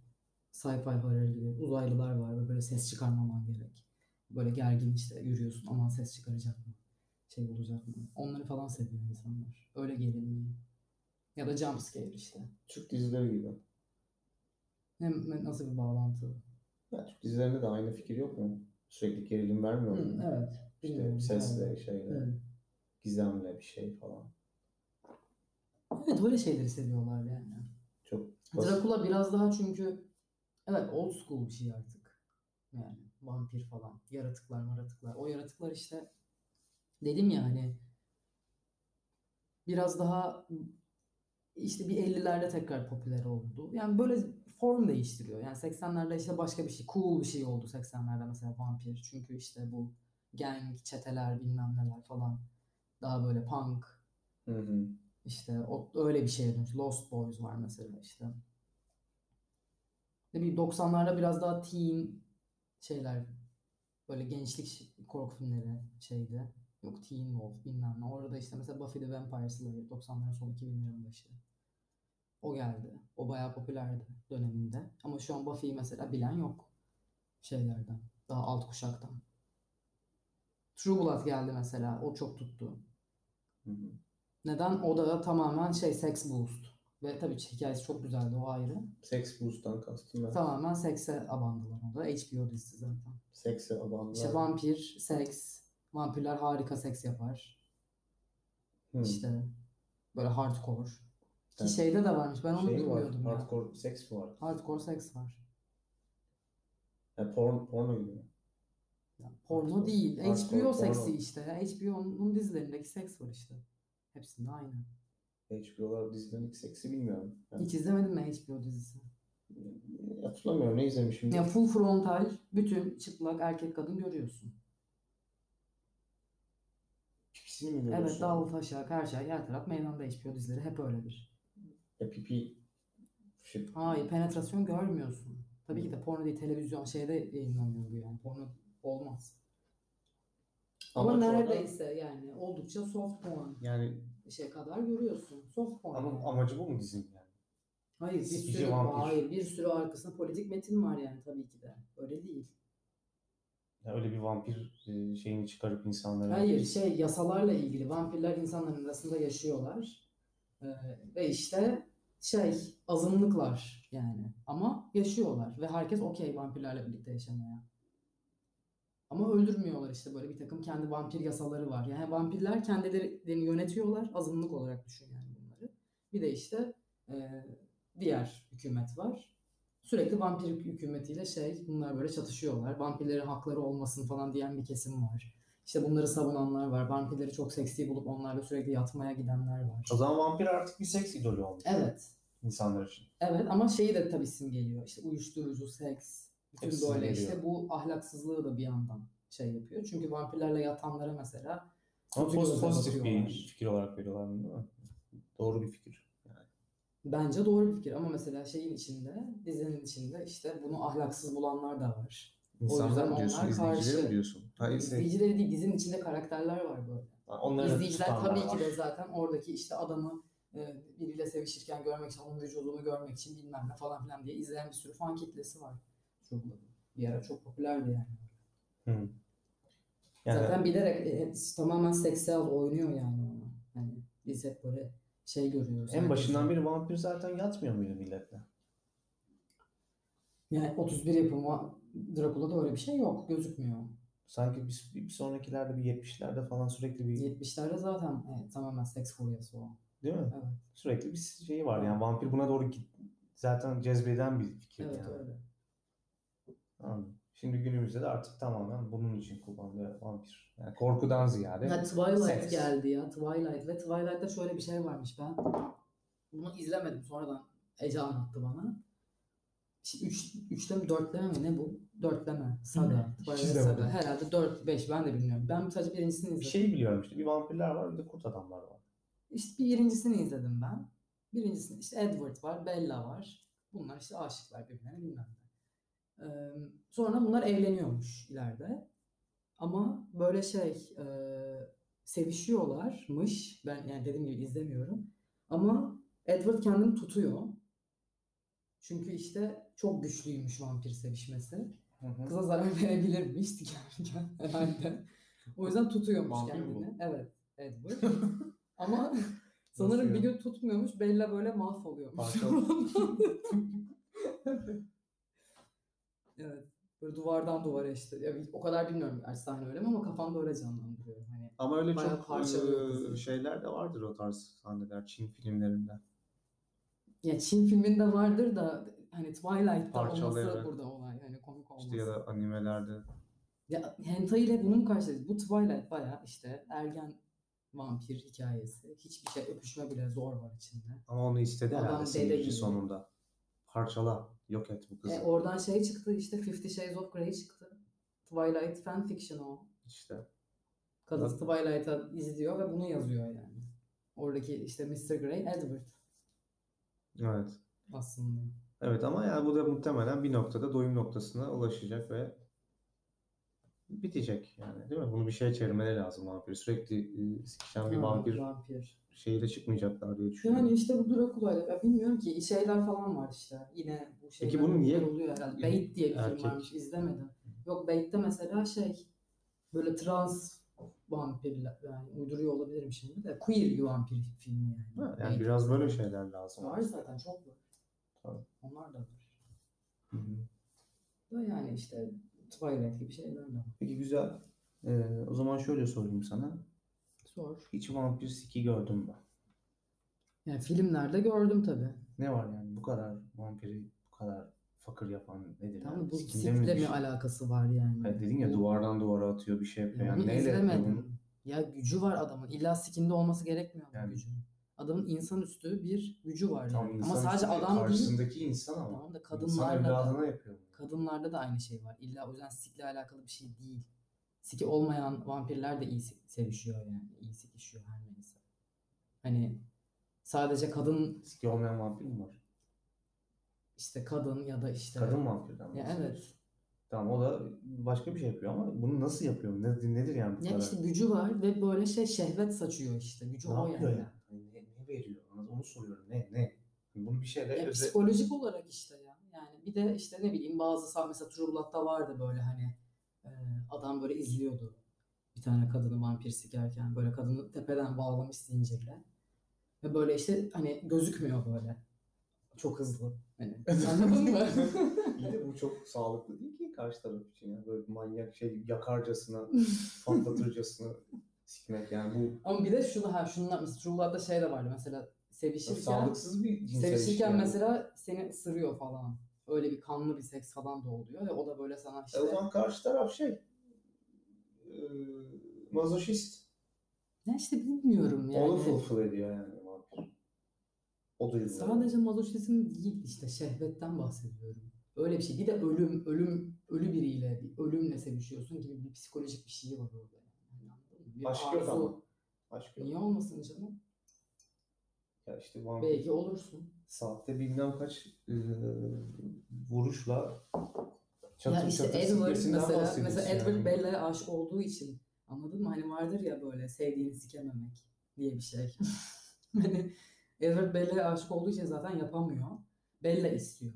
sci-fi horror gibi uzaylılar var ve böyle ses çıkarmaman gerek. Böyle gergin işte yürüyorsun aman ses çıkaracak mı? Şey olacak mı? Onları falan seviyor insanlar. Öyle gerilmeyi. Ya da jump scare işte. Türk dizileri gibi. Hem nasıl bir bağlantı? Ya, Türk dizilerinde de aynı fikir yok mu? Sürekli gerilim vermiyor Hı, mu? evet. İşte Bilmiyorum, sesle, evet. şeyle, Evet. gizemle bir şey falan. Evet öyle şeyleri seviyorlar yani. Çok basit. Dracula biraz daha çünkü evet old school bir şey artık. Yani vampir falan, yaratıklar, maratıklar. O yaratıklar işte dedim ya hani biraz daha işte bir 50'lerde tekrar popüler oldu. Yani böyle form değiştiriyor. Yani 80'lerde işte başka bir şey, cool bir şey oldu 80'lerde mesela vampir. Çünkü işte bu gang, çeteler bilmem neler falan daha böyle punk Hı hı. işte o öyle bir şeye dönüş. Lost Boys var mesela işte. Ne bileyim 90'larda biraz daha teen şeyler böyle gençlik korku filmleri şeydi. Yok Teen Wolf bilmem ne. Orada işte mesela Buffy the Vampire Slayer 90'ların sonu 2000'lerin başı. O geldi. O bayağı popülerdi döneminde. Ama şu an Buffy'yi mesela bilen yok şeylerden. Daha alt kuşaktan. True Blood geldi mesela. O çok tuttu. Hı hı. Neden? O da tamamen şey sex boost. Ve tabii hikayesi çok güzeldi o ayrı. Sex Boost'tan kastım ben. Tamamen sekse abandılar o da. HBO dizisi zaten. Seks'e abandılar. İşte vampir, seks. Vampirler harika seks yapar. Hmm. İşte böyle hardcore. Ki Evet. şeyde de varmış. Ben onu şey mi var? bilmiyordum ya. Hardcore seks var? Hardcore seks var. Yani porn, porno gibi mi? Yani porno Hardcore- değil. hardcore HBO porno. seksi işte. ya. HBO'nun dizilerindeki seks var işte. Hepsinde aynı. HBO'lar dizilerindeki seksi bilmiyorum. Yani, Hiç izlemedin mi HBO dizisi? hatırlamıyorum ne izlemişim. Ya full frontal bütün çıplak erkek kadın görüyorsun. Pipisini mi görüyorsun? Evet dal taşak her şey her taraf meydanda HBO dizileri hep öyledir. Ya pipi şey, Hayır penetrasyon görmüyorsun. Tabii ki de porno değil televizyon şeyde yayınlanıyor bu yani. Porno olmaz. Ama, orada- neredeyse yani oldukça soft porn yani şey kadar görüyorsun. Soft porn. ama yani. amacı bu mu dizinin yani? Hayır bir sürü hayır bir sürü arkasında politik metin var yani tabii ki de. Öyle değil. Ya öyle bir vampir e, şeyini çıkarıp insanlara Hayır şey yasalarla ilgili vampirler insanların arasında yaşıyorlar. Ee, ve işte şey azınlıklar yani ama yaşıyorlar ve herkes okey vampirlerle birlikte yaşamaya. Ama öldürmüyorlar işte böyle bir takım kendi vampir yasaları var. Yani vampirler kendilerini yönetiyorlar azınlık olarak düşün yani bunları. Bir de işte e, diğer hükümet var. Sürekli vampir hükümetiyle şey bunlar böyle çatışıyorlar. Vampirlerin hakları olmasın falan diyen bir kesim var. İşte bunları savunanlar var. Vampirleri çok seksi bulup onlarla sürekli yatmaya gidenler var. O zaman vampir artık bir seks idolü olmuş Evet. insanlar için. Evet ama şeyi de tabii simgeliyor. İşte uyuşturucu, seks. Bütün Hepsi böyle simgeliyor. işte bu ahlaksızlığı da bir yandan şey yapıyor. Çünkü vampirlerle yatanlara mesela Ama pozitif bakıyorlar. bir fikir olarak veriyorlar değil mi? Doğru bir fikir. Bence doğru bir fikir ama mesela şeyin içinde, dizinin içinde işte bunu ahlaksız bulanlar da var. İnsanlar yüzden mı diyorsun, onlar izleyicileri mi diyorsun? Ha, izle- İzleyicileri değil, dizinin içinde karakterler var böyle. Onları İzleyiciler tabii var. ki de zaten oradaki işte adamı e, biriyle sevişirken görmek için, onun vücudunu görmek için bilmem ne falan filan diye izleyen bir sürü fan kitlesi var. Çok, bir ara çok popülerdi yani. Hı. Yani Zaten bilerek e, tamamen seksüel oynuyor yani onu. Hani biz hep böyle şey görüyoruz. en başından beri vampir zaten yatmıyor muydu milletle? Yani 31 yapımı Dracula'da öyle bir şey yok. Gözükmüyor. Sanki bir, bir sonrakilerde bir 70'lerde falan sürekli bir 70'lerde zaten evet, tamamen seks furyası o. değil mi? Evet. Sürekli bir şeyi var yani vampir buna doğru git zaten cezbeden bir fikir Evet yani. öyle. Anladım. Şimdi günümüzde de artık tamamen bunun için kullanılıyor vampir. Yani korkudan ziyade. Ya Twilight seks. geldi ya. Twilight ve Twilight'ta şöyle bir şey varmış ben. Bunu izlemedim sonradan Ece anlattı bana. İşte üç, üçleme dörtleme mi ne bu? Dörtleme. Saga. Twilight. Saga. Herhalde dört beş ben de bilmiyorum. Ben sadece birincisini Bir izledim. şeyi biliyorum işte bir vampirler var bir de kurt adamlar var. İşte birincisini izledim ben. Birincisini işte Edward var, Bella var. Bunlar işte aşıklar birbirlerine bilmem ne. Sonra bunlar evleniyormuş ileride. Ama böyle şey e, sevişiyorlarmış. Ben yani dediğim gibi izlemiyorum. Ama Edward kendini tutuyor. Çünkü işte çok güçlüymüş vampir sevişmesi. Kıza zarar verebilirmiş dikerken [laughs] herhalde. O yüzden tutuyormuş Vampir kendini. Evet, Edward. [laughs] Ama sanırım bir gün tutmuyormuş. Bella böyle mahvoluyormuş. [laughs] Evet. Böyle duvardan duvara işte. Ya, o kadar bilmiyorum gerçi sahne öyle mi ama kafamda öyle canlandırıyor. Hani Ama öyle çok kızı. şeyler de vardır o tarz sahneler Çin filmlerinde. ya Çin filminde vardır da hani Twilight'ta olması burada olay. Hani komik olması. İşte ya da animelerde. Ya hentai ile bunu mu karşılayacağız? Bu Twilight bayağı işte ergen vampir hikayesi. Hiçbir şey öpüşme bile zor var içinde. Ama onu istedi Adam herhalde seyirci sonunda. Parçala, yok et bu kızı. E, oradan şey çıktı işte Fifty Shades of Grey çıktı. Twilight fanfiction o. İşte. Kadın Evet. Twilight'a izliyor ve bunu yazıyor yani. Oradaki işte Mr. Grey Edward Evet. aslında. Evet ama yani bu da muhtemelen bir noktada doyum noktasına ulaşacak ve bitecek yani değil mi? Bunu bir şeye çevirmeleri lazım vampir. Sürekli e, sikişen bir Ha, vampir vampir. şeyiyle çıkmayacaklar diye düşünüyorum. Yani işte bu Dracula'yla ya bilmiyorum ki şeyler falan var işte. Yine bu şeyler Peki bunu niye- oluyor herhalde. Bait diye bir Erkek- film varmış izlemedim. Yok Bait'te mesela şey böyle trans vampirler yani uyduruyor olabilirim şimdi de queer bir vampir filmi yani. Ha, yani Belki biraz böyle şeyler lazım. Var zaten çok var. Tabii. Onlar da var. Hı hı. Da yani işte Twilight gibi şeyler de var. Peki güzel. Ee, o zaman şöyle sorayım sana. Zor. Hiç vampir siki gördün mü? Yani filmlerde gördüm tabii. Ne var yani bu kadar vampiri bu kadar fakir yapan nedir? Tamam yani? bu Sikinde mi sikle mi alakası var yani? Hayır dedin ya Bu- duvardan duvara atıyor bir şey yapıyor. Ya Yani onu neyle yapıyor bunu? izlemedim. Ya gücü var adamın. İlla skinde olması gerekmiyor mu Yani- gücü? Adamın insanüstü bir gücü var Tam yani. Ama sadece adam değil. karşısındaki insan ama. Tamam da kadınlarla da, yapıyor kadınlarda da aynı şey var. İlla o yüzden sikle alakalı bir şey değil. Siki olmayan vampirler de iyi se- sevişiyor yani. İyi sikişiyor her neyse. Hani sadece kadın Siki olmayan vampir mi var? işte kadın ya da işte Kadın vampirden ya evet. Tamam o da başka bir şey yapıyor ama bunu nasıl yapıyor? Nedir, nedir yani bu Ya kadar? işte gücü var ve böyle şey şehvet saçıyor işte. Gücü ne o yani. yani? Hani Ne, ne veriyor? Onu soruyorum. Ne? Ne? Bunu bir şeyle Ya öze... psikolojik olarak işte ya. Yani bir de işte ne bileyim bazı sah mesela True vardı böyle hani adam böyle izliyordu. Bir tane kadını vampir sikerken böyle kadını tepeden bağlamış zincirle. Ve böyle işte hani gözükmüyor böyle. Çok hızlı. Hani [laughs] anladın mı? İyi de bu çok sağlıklı değil ki karşı taraf için. Yani böyle manyak şey yakarcasına, [laughs] patlatırcasına sikmek yani bu Ama bir de şunu ha şunlar mesela True Blood'da şey de vardı mesela sevişirken sağlıksız bir cinsel sevişirken yani. mesela seni ısırıyor falan. Öyle bir kanlı bir seks falan da oluyor ve o da böyle sana işte E o zaman karşı taraf şey e, mazoşist. ya işte bilmiyorum yani. Onu fulfill ediyor yani vampir. O duyguları. Sadece mazoşizm değil işte şehvetten bahsediyorum. Öyle bir şey. Bir de ölüm, ölüm, ölü biriyle, bir ölümle sevişiyorsun gibi bir psikolojik bir şey var orada. Yani? Bir Aşk yok arzu. ama. Aşk yok. Niye olmasın canım? Ya işte vampir Belki olursun. saatte bilmem kaç e, vuruşla çatır ya işte çatır Edward mesela, mesela Edward yani. Bella'ya aşık olduğu için anladın mı? Hani vardır ya böyle sevdiğini sikememek diye bir şey. [laughs] hani Edward Bella'ya aşık olduğu için zaten yapamıyor. Bella istiyor.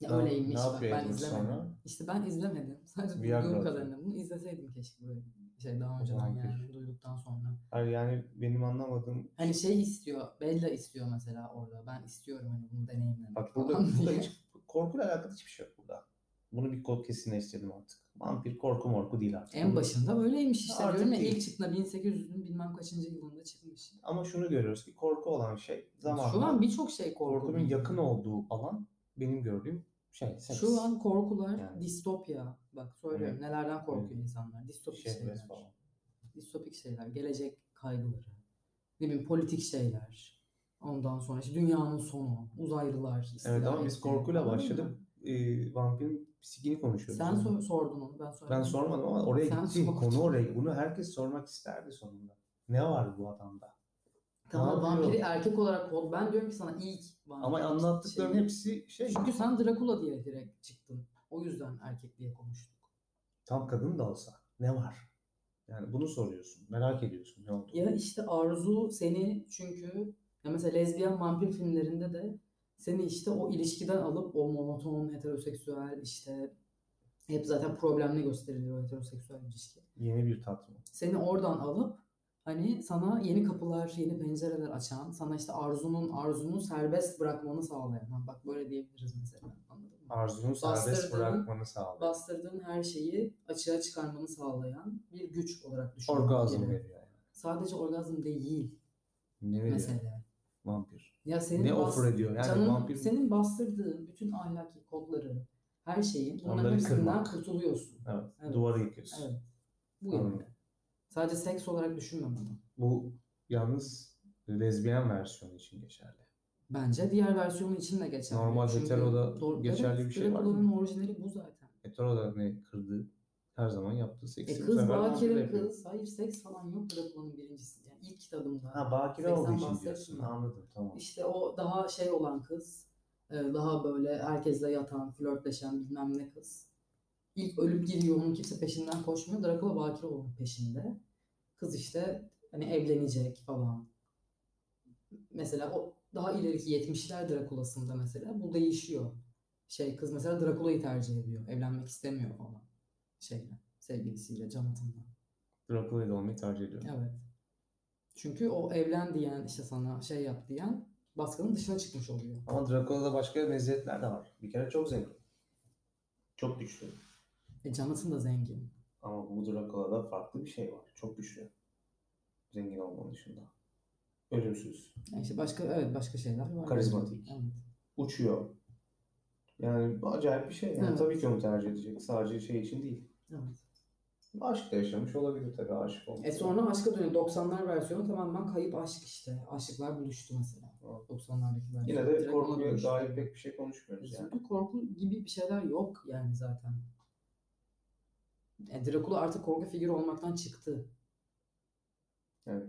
Ya Ne- öyleymiş bak ben Edward izlemedim. sonra? İşte ben izlemedim. [laughs] Sadece Viagra duyduğum kadarını bunu izleseydim keşke böyle bir şey daha önceden Vampir. yani duyduktan sonra. Hayır yani benim anlamadığım Hani şey istiyor, Bella istiyor mesela orada. Ben istiyorum hani bunu deneyimlemek Bak burada, falan burada diye. hiç korkuyla alakalı hiçbir şey yok burada. Bunu bir kod kesinleştirdim artık. Vampir korku morku değil artık. En Bunu- başında öyleymiş işte. Artık Diyorum ya değil. ilk çıktığında 1800'ün bilmem kaçıncı yılında çıkmış. Ama şunu görüyoruz ki korku olan şey zamanla Şu an birçok şey korku. korkunun yakın olduğu alan benim gördüğüm şey seks. Şu an korkular Yani. distopya. Bak söylüyorum nelerden korkuyor Evet. insanlar. Distopik Şehvet şeyler. falan. Distopik şeyler. Gelecek kaygıları. Ne bileyim politik şeyler. Ondan sonra işte dünyanın sonu. Uzaylılar. Evet ama biz korkuyla başladık. Ee, vampirin psikini konuşuyoruz. Sen yani. sor- sordun onu. Ben Ben sormadım. sormadım ama oraya Sen gitti. sordun. Konu oraya. Bunu herkes sormak isterdi sonunda. Ne var bu adamda? Tamam vampiri erkek olarak kod. Ben diyorum ki sana ilk vampir Ama anlattıkların şeyi- hepsi şey. Çünkü sen Dracula diye direkt çıktın. O yüzden erkek diye konuştuk. Tam kadın da olsa ne var? Yani bunu soruyorsun. Merak ediyorsun ne oldu? Ya işte arzu seni çünkü ya mesela lezbiyen vampir filmlerinde de seni işte o ilişkiden alıp o monoton heteroseksüel işte hep zaten problemli gösterilir o heteroseksüel ilişki. Yeni bir tat mı? Seni oradan alıp hani sana yeni kapılar, yeni pencereler açan, sana işte arzunun arzunu serbest bırakmanı sağlayan. Ha, bak böyle diyebiliriz mesela. Anladın mı? Arzunu serbest bırakmanı sağlıyor. Bastırdığın her şeyi açığa çıkarmanı sağlayan bir güç olarak düşün. Orgazm Yani. veriyor yani. Sadece orgazm değil Ne veriyor? mesele. Vampir. Ya senin ne bas- offer ediyor? Yani canın, vampir senin bastırdığın bütün ahlaki kodları, her şeyin bunların hepsinden kırmak. kurtuluyorsun. evet, Evet. duvarı yıkıyorsun. Evet. Bu Anladım. Sadece seks olarak düşünme bunu. Bu yalnız lezbiyen versiyonu için geçerli. Bence diğer versiyonu için de geçerli. Normal Çünkü heteroda doğru- geçerli evet, bir şey var mı? Orijinali bu zaten. Hetero da ne kırdı? Her zaman yaptığı seksi. E kız bakire kız. Hayır seks falan yok Dracula'nın birincisi. Yani ilk kitabımda. Ha bakire olduğu için diyorsun. Anladım tamam. İşte o daha şey olan kız, e, daha böyle herkesle yatan, flörtleşen bilmem ne kız. İlk ölüp gidiyor, onun kimse peşinden koşmuyor. Dracula bakire onun peşinde. Kız işte hani evlenecek falan. Mesela o daha ileriki 70'ler Dracula'sında mesela bu değişiyor. Şey kız mesela Dracula'yı tercih ediyor. Evlenmek istemiyor falan. Şeyle, sevgilisiyle, Jonathan'la. Dracula'yı da olmayı tercih ediyorum. Evet. Çünkü o evlen diyen işte sana şey yap diyen baskının dışına çıkmış oluyor. Ama Dracula'da başka meziyetler de var. Bir kere çok zengin. Çok güçlü. E Jonathan da zengin. Ama bu Dracula'da farklı bir şey var. Çok güçlü. Zengin olmanın dışında. Ölümsüz. Yani işte başka evet başka şeyler var. Karizmatik. Evet. Uçuyor. Yani acayip bir şey. Yani Evet. tabii ki onu tercih edecek. Sadece şey için değil. evet. Aşk da yaşamış olabilir tabii aşık olmuş. E sonra aşka dönüyor. 90'lar versiyonu tamamen kayıp aşk işte. Aşıklar buluştu mesela. Evet. 90'lardaki versiyon. Yine de korkuya dair pek bir şey konuşmuyoruz yani. Çünkü korku gibi bir şeyler yok yani zaten. E, Dracula artık korku figürü olmaktan çıktı. Evet.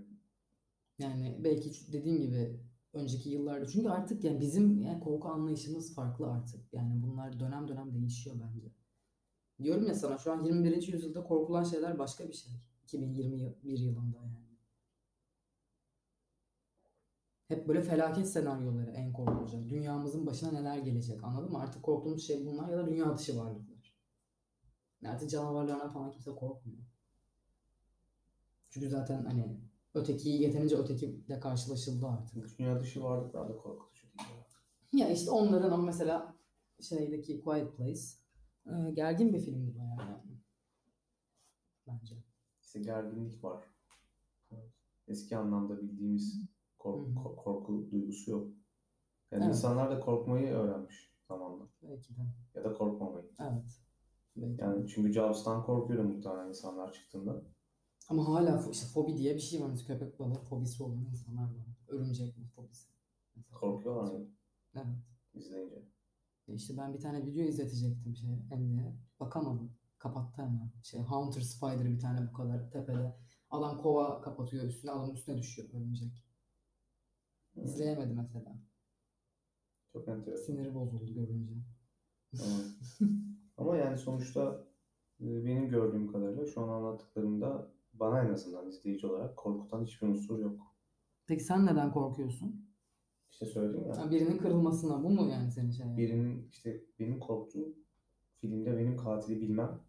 Yani belki dediğim gibi önceki yıllarda çünkü artık yani bizim yani korku anlayışımız farklı artık. Yani bunlar dönem dönem değişiyor bence. Diyorum ya sana şu an 21. yüzyılda korkulan şeyler başka bir şey. 2021 yılında yani. Hep böyle felaket senaryoları en korkulacak. Dünyamızın başına neler gelecek anladın mı? Artık korktuğumuz şey bunlar ya da dünya dışı varlıklar. Artık canavarlardan falan kimse korkmuyor. Çünkü zaten hani ötekiyi yeterince ötekiyle karşılaşıldı artık. Dünya dışı varlıklar da korkutucu değil. Ya işte onların ama mesela şeydeki Quiet Place e, gergin bir filmdi bayağı yani. Bence. İşte gerginlik var. Eski anlamda bildiğimiz korku, Hı hı. ko- korku duygusu yok. Yani Evet. insanlar da korkmayı öğrenmiş zamanla. Belki de. Ya da korkmamayı. Evet. Yani çünkü Jaws'tan korkuyordu muhtemelen insanlar çıktığında. Ama hala işte fobi diye bir şey var. Mesela köpek balığı fobisi olan insanlar var. Örümcek mi fobisi. Mesela. Korkuyorlar mı Evet. izleyince? E İşte ben bir tane video izletecektim şey Emre'ye. Bakamadım. Kapattı hemen. Şey Hunter Spider bir tane bu kadar tepede. Adam kova kapatıyor üstüne. Adamın üstüne düşüyor örümcek. Hı. İzleyemedi mesela. Çok enteresan. Siniri bozuldu görünce. Evet. [laughs] Ama yani sonuçta e, benim gördüğüm kadarıyla şu an anlattıklarımda bana en azından izleyici olarak korkutan hiçbir unsur yok. Peki sen neden korkuyorsun? İşte söyledim ya. Ha, birinin kırılmasına bu mu yani senin şey? Birinin işte benim korktuğum filmde benim katili bilmem,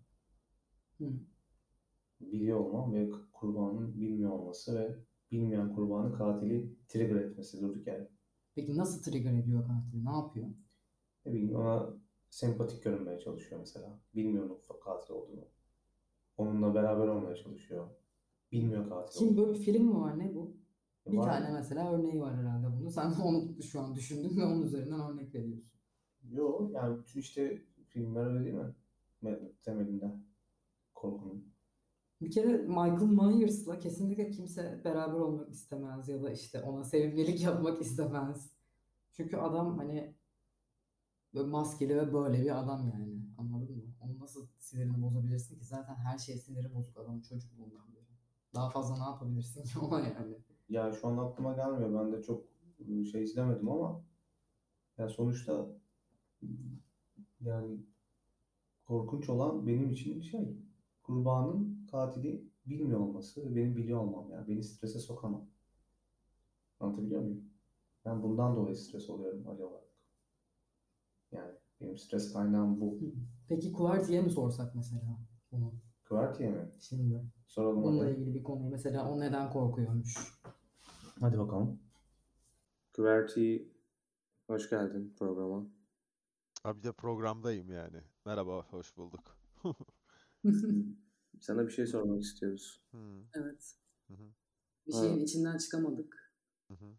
Hı. biliyor olmam ve kurbanın bilmiyor olması ve bilmeyen kurbanı katili trigger etmesi durduk yani. Peki nasıl trigger ediyor katili? Ne yapıyor? Ne bileyim ona sempatik görünmeye çalışıyor mesela. Bilmiyor onun katil olduğunu. Onunla beraber olmaya çalışıyor. Bilmiyor katil Şimdi olduğunu. böyle bir film mi var ne bu? Bir Var. tane mesela örneği var herhalde bunu. Sen onu [laughs] şu an düşündün ve onun üzerinden örnek veriyorsun. Yok yani bütün işte filmler öyle değil mi? Me- Temelinde korkunun. Bir kere Michael Myers'la kesinlikle kimse beraber olmak istemez ya da işte ona sevimlilik [laughs] yapmak istemez. Çünkü adam hani böyle maskeli ve böyle bir adam yani. Anladın mı? Onu nasıl sinirini bozabilirsin ki? Zaten her şey siniri bozuk adamın çocukluğundan beri. Daha fazla ne yapabilirsin ki [laughs] ona yani? Ya şu an aklıma gelmiyor. Ben de çok e, şey izlemedim ama ya sonuçta yani korkunç olan benim için şey kurbanın katili bilmiyor olması benim biliyor olmam yani beni strese sokamam. Anlatabiliyor muyum? Ben bundan dolayı stres oluyorum Ali olarak. Yani benim stres kaynağım bu. Peki Kuvarti'ye mi sorsak mesela bunu Kıvartiye mi? şimdi? Soralım Bununla hadi. ilgili bir konuyu mesela o neden korkuyormuş? Hadi bakalım. Kıvarti hoş geldin programa. Ha bir de programdayım yani. Merhaba, hoş bulduk. [laughs] Sana bir şey sormak istiyoruz. Hmm, Evet. hı hı, Bir Ha. şeyin içinden çıkamadık. hı hı.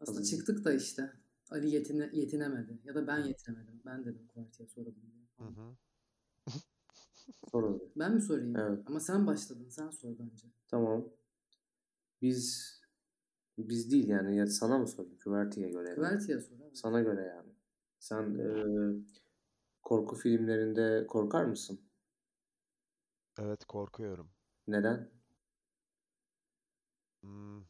Aslında Hazır. çıktık da işte. Ali yetine, yetinemedi. Ya da ben yetinemedim. Ben dedim Kuvarti'ye soralım diye. Hı hı. [laughs] Soralım. Ben mi sorayım? Evet. Ama sen başladın. Sen sor bence. Tamam. Biz biz değil yani ya sana mı sorayım? Kıverti'ye göre. yani. Kuvarti'ye sor. evet. Sana göre yani. Sen eee, korku filmlerinde korkar mısın? Evet, korkuyorum. Neden? Hmm,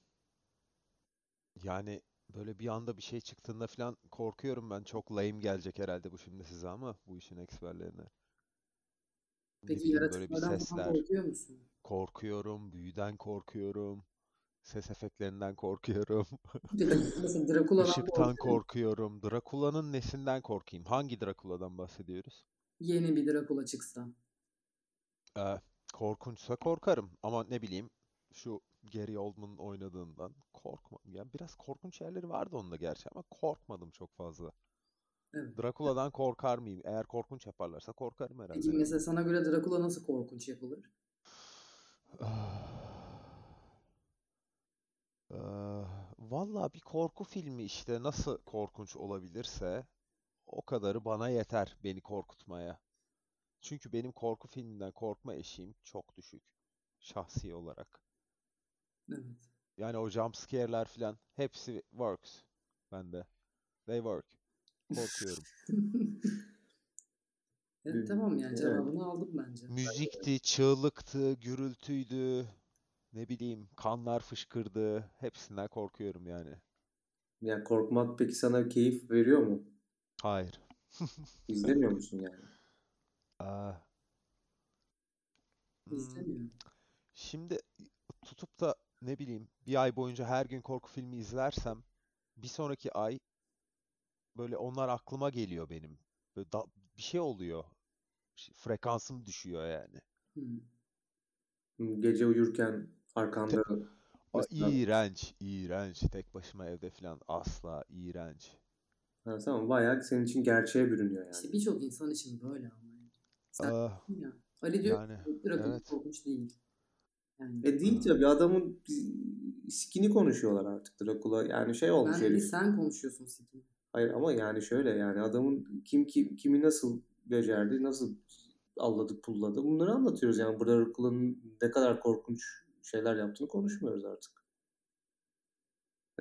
Yani böyle bir anda bir şey çıktığında falan korkuyorum ben. Çok lame gelecek herhalde bu şimdi size ama bu işin eksperlerine. Ne Peki bileyim böyle bir yaratıklardan falan sesler. korkuyor musun? Korkuyorum, büyüden korkuyorum, ses efektlerinden korkuyorum, [laughs] mesela korkuyor musun? korkuyorum. Drakula'nın nesinden korkayım? Hangi Drakula'dan bahsediyoruz? Yeni bir Dracula çıksa. Ee, Korkunçsa korkarım ama ne bileyim şu Gary Oldman'ın oynadığından korkmadım. Yani biraz korkunç yerleri vardı onda gerçi ama korkmadım çok fazla. Evet. Drakula'dan korkar mıyım? Eğer korkunç yaparlarsa korkarım herhalde. Peki mesela sana göre Drakula nasıl korkunç yapılır? [sighs] Valla bir korku filmi işte nasıl korkunç olabilirse o kadarı bana yeter beni korkutmaya. Çünkü benim korku filminden korkma eşiğim çok düşük şahsi olarak. Evet. Yani o jump scare'ler falan hepsi works bende. They work. Korkuyorum. [laughs] Evet, tamam yani Evet. cevabını aldım bence. Müzikti, çığlıktı, gürültüydü, ne bileyim kanlar fışkırdı. Hepsinden korkuyorum yani. Yani korkmak peki sana keyif veriyor mu? Hayır. [laughs] İzlemiyor musun yani? Aa. Hmm, İstemiyorum. Şimdi tutup da ne bileyim bir ay boyunca her gün korku filmi izlersem bir sonraki ay böyle onlar aklıma geliyor benim. Böyle da- bir şey oluyor. Frekansım düşüyor yani. Hmm. Gece uyurken arkanda Aa, mesela iğrenç, iğrenç. Tek başıma evde falan asla iğrenç. ha, tamam bayağı senin için gerçeğe bürünüyor yani. İşte birçok insan için böyle ama. Sen Ah, ya. Ali diyor yani evet. korkunç değil. E değil tabii adamın skini konuşuyorlar artık Dracula. Yani şey olmuş ben herif. sen konuşuyorsun Sikim. Hayır ama yani şöyle yani adamın kim, kim kimi nasıl becerdi, nasıl alladı pulladı bunları anlatıyoruz yani. Burada Dracula'nın ne kadar korkunç şeyler yaptığını konuşmuyoruz artık.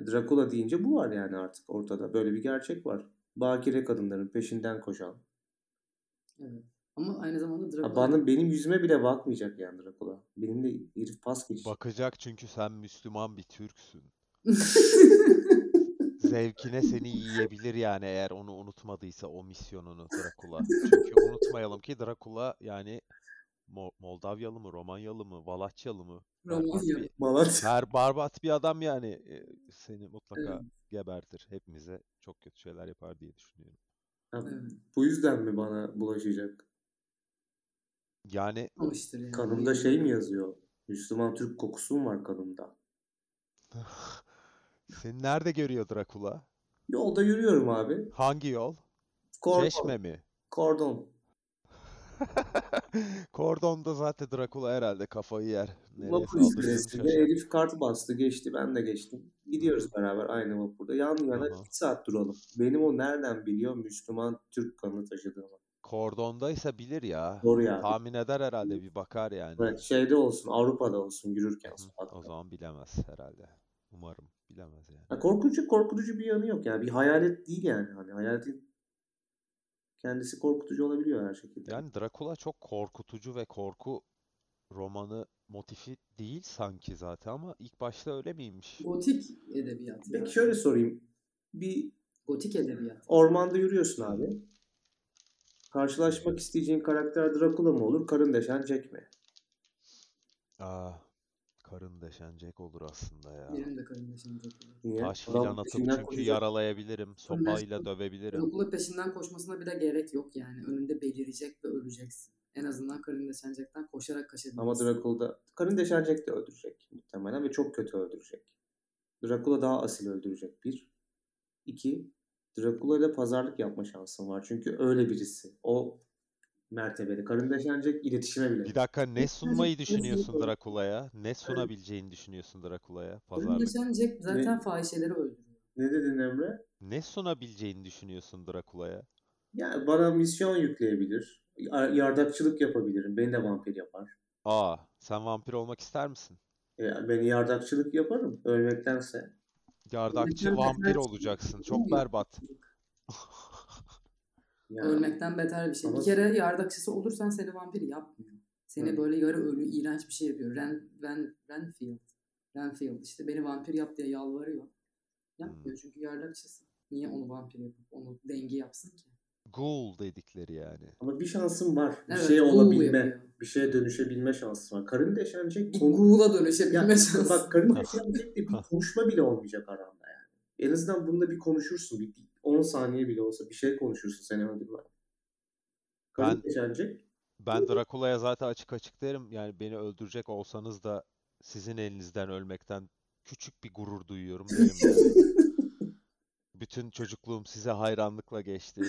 Dracula deyince bu var yani artık ortada. Böyle bir gerçek var. Bakire kadınların peşinden koşan. Evet. Ama aynı zamanda Drakula bana, benim yüzüme bile bakmayacak yani Dracula. Benimle herif pas geçecek. Bakacak çünkü sen Müslüman bir Türksün. [laughs] Zevkine seni yiyebilir yani eğer onu unutmadıysa o misyonunu Drakula. Çünkü unutmayalım ki Drakula yani Mo- Moldavyalı mı, Romanyalı mı, Valatyalı mı? Berbat Romanya. bir, Malatya. her barbat bir adam yani e, seni mutlaka Evet. gebertir. Hepimize çok kötü şeyler yapar diye düşünüyorum. Ha, Evet. bu yüzden mi bana bulaşacak? Yani yani. Kanımda şey mi yazıyor? Müslüman Türk kokusu mu var kanımda? [laughs] seni nerede görüyor Drakula? Yolda yürüyorum abi. Hangi yol? Kordon. Çeşme mi? Kordon. [laughs] Kordon'da zaten Drakula herhalde kafayı yer. Vapur iskelesinde şaşar. Elif kart bastı geçti ben de geçtim. Gidiyoruz beraber aynı vapurda. Yan yana bir saat duralım. Benim o nereden biliyor Müslüman Türk kanı taşıdığımı? Kordondaysa bilir ya. Doğru ya. Tahmin eder herhalde bir bakar yani. Evet, şeyde olsun Avrupa'da olsun yürürken Hı, O sokakta. zaman bilemez herhalde. Umarım bilemez yani. Ya korkunç korkutucu bir yanı yok yani. Bir hayalet değil yani. Hani hayaletin kendisi korkutucu olabiliyor her şekilde. Yani Drakula çok korkutucu ve korku romanı motifi değil sanki zaten ama ilk başta öyle miymiş? Gotik edebiyat ya. Peki şöyle sorayım. Bir Gotik edebiyat. ormanda yürüyorsun abi. Karşılaşmak isteyeceğin karakter Dracula mı olur, karın deşen Jack mi? Aa, karın deşenecek olur aslında ya. Benim de kardeşim Drakula. Niye? Taş Adam filan atıp peşinden çünkü koşacak. yaralayabilirim. Sopayla dövebilirim. Drakula peşinden koşmasına bile gerek yok yani. Önünde belirecek ve öleceksin. En azından karın deşenecekten koşarak kaçabilirsin. Ama Dracula'da karın deşen Jack de öldürecek muhtemelen ve çok kötü öldürecek. Dracula daha asil öldürecek bir. İki, Dracula ile pazarlık yapma şansın var. Çünkü öyle birisi. O mertebede. Karın deşen Jack iletişime bile. Bir dakika ne sunmayı düşünüyorsun. Drakula'ya? Ne sunabileceğini düşünüyorsun Drakula'ya? Karın Pazarlık. deşenecek zaten fahişeleri öldürüyor. Ne dedin Emre? Ne sunabileceğini düşünüyorsun Drakula'ya? Yani bana misyon yükleyebilir. Ya- Yardakçılık yapabilirim. Beni de vampir yapar. Aa, sen vampir olmak ister misin? E, beni yardakçılık yaparım. Ölmektense. Yardakçı vampir beter olacaksın. Çok berbat. [laughs] Yani, Ölmekten beter bir şey. Ama- Bir kere yardakçısı olursan seni vampir yapmıyor. Seni Hı. böyle yarı ölü, iğrenç bir şey yapıyor. Ren, Ren, Renfield. Renfield işte beni vampir yap diye yalvarıyor. Yapmıyor çünkü yardakçısı. Niye onu vampir yapıp onu denge yapsın ki? Ghoul dedikleri yani. Ama bir şansım var. Bir Evet, şey olabilme. yapıyor. Bir şeye dönüşebilme şansım var. Karın deşen Jack Bir konu- ghoul'a dönüşebilme Ya, şansı. Bak karın deşen Jack'le bir [laughs] konuşma bile olmayacak aranda yani. En azından bunda bir konuşursun. Bir, bir 10 saniye bile olsa bir şey konuşursun seni öldürme. Karın Ben- deşen Jack Ben Drakula'ya zaten açık açık derim. Yani beni öldürecek olsanız da sizin elinizden ölmekten küçük bir gurur duyuyorum derim yani. [laughs] Bütün çocukluğum size hayranlıkla geçti.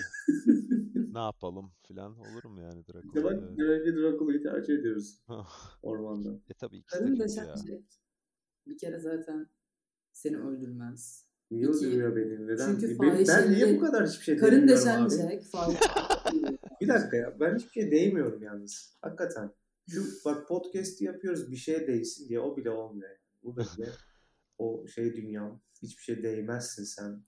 Ne [laughs] yapalım filan olur mu yani İşte Drakula? bak Evet. demek ki Drakula'yı tercih ediyoruz [laughs] ormanda. E tabii ikisi de Karın kötü ya. deşenecek. Bir kere zaten seni öldürmez. Niye İki, öldürmüyor beni? Neden? çünkü ben, ben niye bu kadar hiçbir şey Karın deşenecek. [laughs] Bir dakika ya. Ben hiçbir şey değmiyorum yalnız. Hakikaten. Şu bak podcast'i yapıyoruz bir şeye değsin diye o bile olmuyor. Yani. Burada bile o şey dünyam. Hiçbir şey değmezsin sen.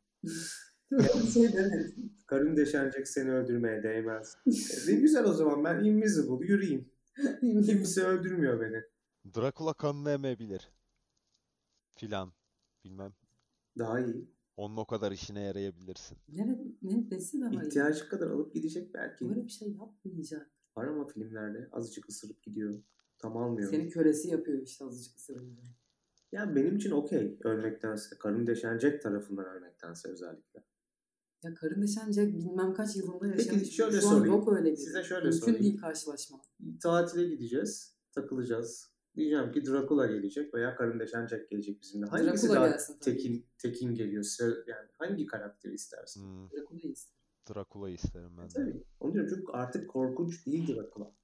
Şey demedim. Karın deşenecek seni öldürmeye değmez. E, ne güzel o zaman ben invisible yürüyeyim. [laughs] Kimse öldürmüyor beni. Drakula kanını emebilir. Filan. Bilmem. Daha iyi. Onun o kadar işine yarayabilirsin. Ne, ne besi daha iyi. İhtiyacı kadar alıp gidecek belki. Böyle bir şey yapmayacak. Var ama filmlerde azıcık ısırıp gidiyor. Tam almıyor. Seni kölesi yapıyor işte azıcık ısırınca. Yani benim için okey ölmektense. Karın deşenecek tarafından ölmektense özellikle. Ya karın deşenecek bilmem kaç yılında yaşamış. şöyle Şu sorayım. yok öyle bir. Size şöyle Mümkün sorayım. değil karşılaşma. Tatile gideceğiz. Takılacağız. Diyeceğim ki Dracula gelecek veya Karın Deşenecek gelecek bizimle. Hangisi Dracula daha gelsin tabii. tekin, tekin geliyor? Yani hangi karakteri istersin? Hmm, Drakula'yı ister. Drakula'yı isterim ben de. Tabii. Onu diyorum çünkü artık korkunç değil Dracula.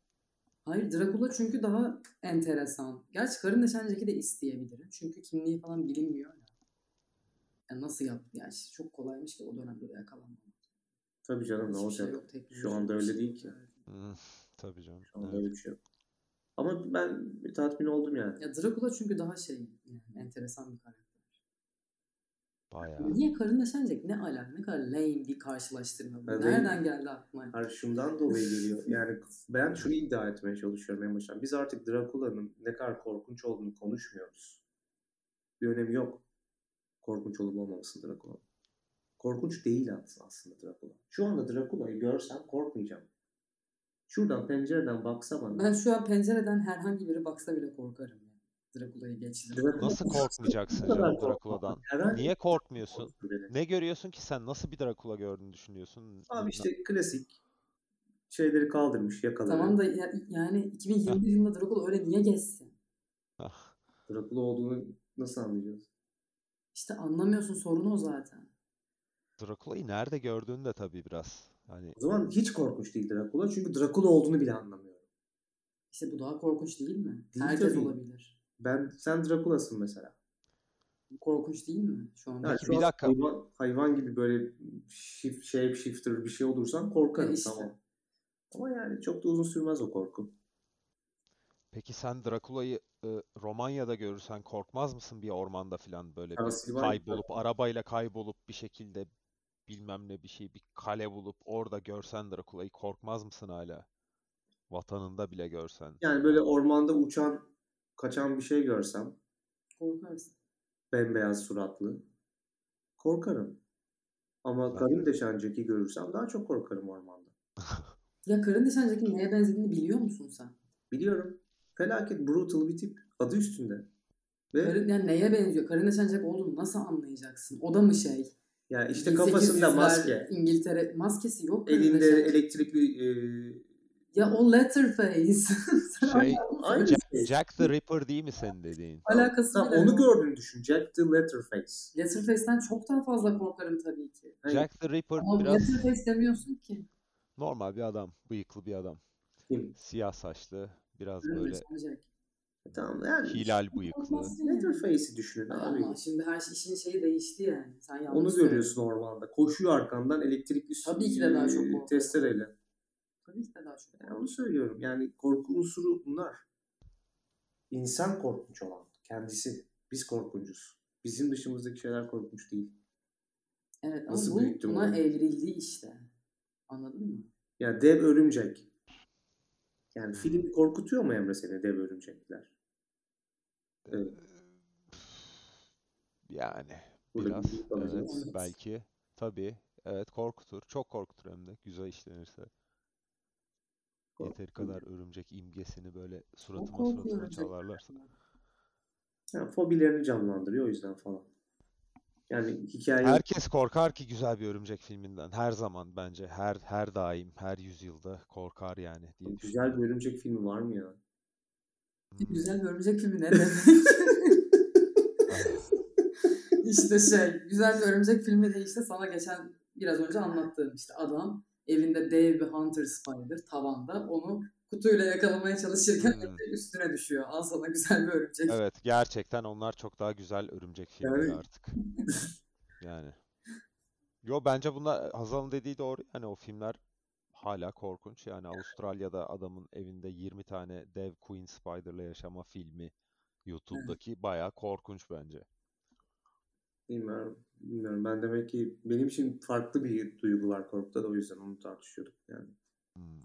Hayır Drakula çünkü daha enteresan. Gerçi karın deşeneceki de isteyebilirim. Çünkü kimliği falan bilinmiyor ya. Yani nasıl yaptı? Yani çok kolaymış ki o dönemde de yakalanmamak. Tabii canım ne şey olacak? yok, teknoloji Şu anda yok, öyle şey değil yok. ki. Evet. Hmm, tabii canım. Şu anda Evet. öyle bir şey yok. Ama ben bir tatmin oldum yani. Ya Drakula çünkü daha şey yani enteresan bir karakter. Bayağı. Niye karın deşenecek? Ne alaka? Ne kadar lame bir karşılaştırma bu. Ben- Nereden geldi aklına? Hayır şundan dolayı geliyor. [laughs] Yani ben şunu iddia etmeye çalışıyorum en baştan. Biz artık Dracula'nın ne kadar korkunç olduğunu konuşmuyoruz. Bir önemi yok. Korkunç olup olmaması Dracula'nın. Korkunç değil aslında Dracula. Şu anda Dracula'yı görsem korkmayacağım. Şuradan pencereden baksa bana. Ben şu an pencereden herhangi biri baksa bile korkarım. Drakula'yı geçtim. Dracula- Nasıl korkmayacaksın canım. Drakula'dan? Herhangi Niye korkmuyorsun? Ne görüyorsun ki sen? Nasıl bir Drakula gördüğünü düşünüyorsun? Abi işte klasik şeyleri kaldırmış yakaları. Tamam da ya- yani 2021 yılında Drakula öyle niye geçsin? Ah, Dracula olduğunu nasıl anlayacağız? İşte anlamıyorsun sorun o zaten. Drakula'yı nerede gördüğün de tabii biraz. Hani O zaman hiç korkunç değil Dracula. Çünkü Dracula olduğunu bile anlamıyorum. İşte bu daha korkunç değil mi? Değil Herkes tabii. olabilir. Ben sen Dracula'sın mesela. Korkunç değil mi şu anda? Yani şu bir dakika. Hayvan, hayvan gibi böyle shift, shape shifter bir şey olursan korkarım işte. tamam. Ama yani çok da uzun sürmez o korku. peki sen Drakula'yı e, Romanya'da görürsen korkmaz mısın bir ormanda falan böyle bir kaybolup arabayla kaybolup bir şekilde bilmem ne bir şey bir kale bulup orada görsen Drakula'yı korkmaz mısın hala? Vatanında bile görsen. Yani böyle ormanda uçan, kaçan bir şey görsem Korkarsın. bembeyaz suratlı korkarım. Ama Ben- karın deşenceki görürsem daha çok korkarım ormanda. Ya karın deşencekin neye benzediğini biliyor musun sen? Biliyorum. Felaket brutal bir tip. Adı üstünde. Ve Karın, yani neye benziyor? Karın deşencek olduğunu nasıl anlayacaksın? O da mı şey? yani işte kafasında 1800'ler maske. İngiltere maskesi yok. Elinde deşencek. elektrikli e, Ya o Letterface. [laughs] Sen Şey, Jack. Jack the Ripper değil mi senin dediğin? alakası bile onu gördüğünü düşün. Jack the Letterface. Letterface'den çok daha fazla korkarım tabii ki. Jack the Ripper Ama biraz Letterface demiyorsun ki. normal bir adam, bıyıklı bir adam. kim? Siyah saçlı, biraz Karın böyle deşenecek. Tamam yani. hilal bıyıklı. Letterface'i düşünün abi. Ama şimdi her şey, işin şeyi değişti yani. Sen Onu görüyorsun ormanda. Koşuyor arkandan elektrikli Tabii ki de daha çok e, testereyle. Tabii ki de daha çok. Yani onu söylüyorum. Yani korku unsuru bunlar. İnsan korkunç olan. Kendisi. Biz korkuncuz. Bizim dışımızdaki şeyler korkunç değil. Evet ama Nasıl bu büyüttüm buna onu? evrildi işte. Anladın mı? Yani dev örümcek. Yani film korkutuyor mu Emre seni dev örümcekler? Evet. Yani Burada biraz evet belki tabii evet korkutur çok korkutur hem de güzel işlenirse yeteri kadar örümcek imgesini böyle suratıma suratıma çalarlarsa Yani fobilerini canlandırıyor o yüzden falan. Yani hikaye Herkes korkar ki güzel bir örümcek filminden. Her zaman bence. Her her daim, her yüzyılda korkar yani diye güzel bir örümcek filmi var mı ya? Hmm. Güzel bir örümcek filmi ne demek? [laughs] işte şey, güzel bir örümcek filmi de işte sana geçen biraz önce anlattığım işte adam evinde dev bir Hunter Spider tavanda onu kutuyla yakalamaya çalışırken Hmm. [laughs] üstüne düşüyor. Al sana güzel bir örümcek. Evet, gerçekten onlar çok daha güzel örümcek filmleri Yani- artık. Yani. Yo bence bunlar Hazal'ın dediği doğru. Yani o filmler hala korkunç. Yani Avustralya'da adamın evinde 20 tane dev Queen Spider'la yaşama filmi YouTube'daki bayağı korkunç bence. Bilmiyorum. Bilmiyorum. Ben demek ki benim için farklı bir duygu var korkuda da o yüzden onu tartışıyorduk yani. Hmm.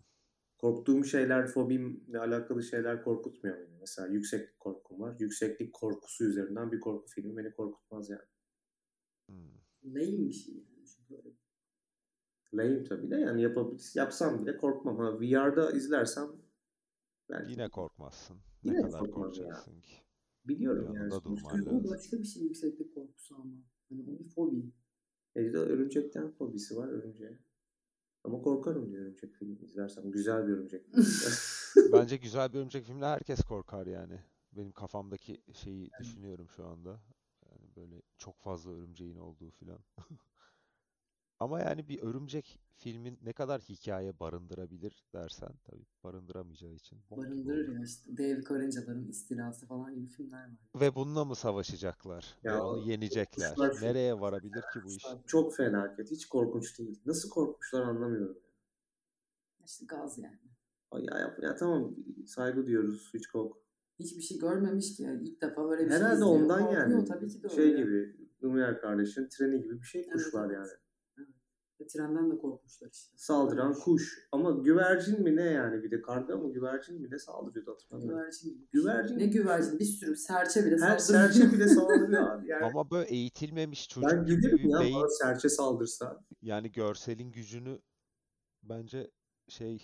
Korktuğum şeyler, fobimle alakalı şeyler korkutmuyor beni. Mesela yükseklik korkum var. Yükseklik korkusu üzerinden bir korku filmi beni korkutmaz yani. Hmm. Lame bir şey yani. Çünkü öyle. Lame tabii de yani yapabilir, yapsam bile korkmam. Ha, VR'da izlersem belki Yine korkmazsın. Yine Ne kadar korkmam ya. korkacaksın ki? Biliyorum yani. Yani o başka bir şey yükseklik korkusu ama. Hani o bir fobi. Ejder örümcekten fobisi var örümceğe. Ama korkarım diyor örümcek filmi izlersem. Güzel bir örümcek filmi. [laughs] [laughs] Bence güzel bir örümcek filmde herkes korkar yani. Benim kafamdaki şeyi düşünüyorum şu anda. Yani böyle çok fazla örümceğin olduğu filan. [laughs] Ama yani bir örümcek filmin ne kadar hikaye barındırabilir dersen tabii barındıramayacağı için. Barındırır ya işte dev karıncaların istilası falan gibi filmler var. Ve bununla mı savaşacaklar? Ya onu yenecekler. kuşlar Nereye varabilir ki bu iş? Çok felaket. Hiç korkunç değil. Nasıl korkmuşlar anlamıyorum. İşte gaz yani. Ay Ya, ya, ya tamam saygı diyoruz Hitchcock. Hiçbir şey görmemiş ki. Yani ilk defa böyle bir şey Herhalde ondan Korkuyor yani. tabii ki de şey öyle. gibi Lumière kardeşin treni gibi bir şey Evet, kuşlar evet. yani. Ve trenden de korkmuşlar işte. Saldıran kuş. Ama güvercin mi ne yani bir de karga mı güvercin mi ne saldırıyordu hatırlamıyorum. Güvercin. Güvercin. Ne güvercin? Bir sürü serçe bile Her saldırıyor. serçe bile [laughs] saldırıyor abi. Yani Ama böyle eğitilmemiş çocuk ben gibi giderim ya beyin bana serçe saldırsa. yani görselin gücünü bence şey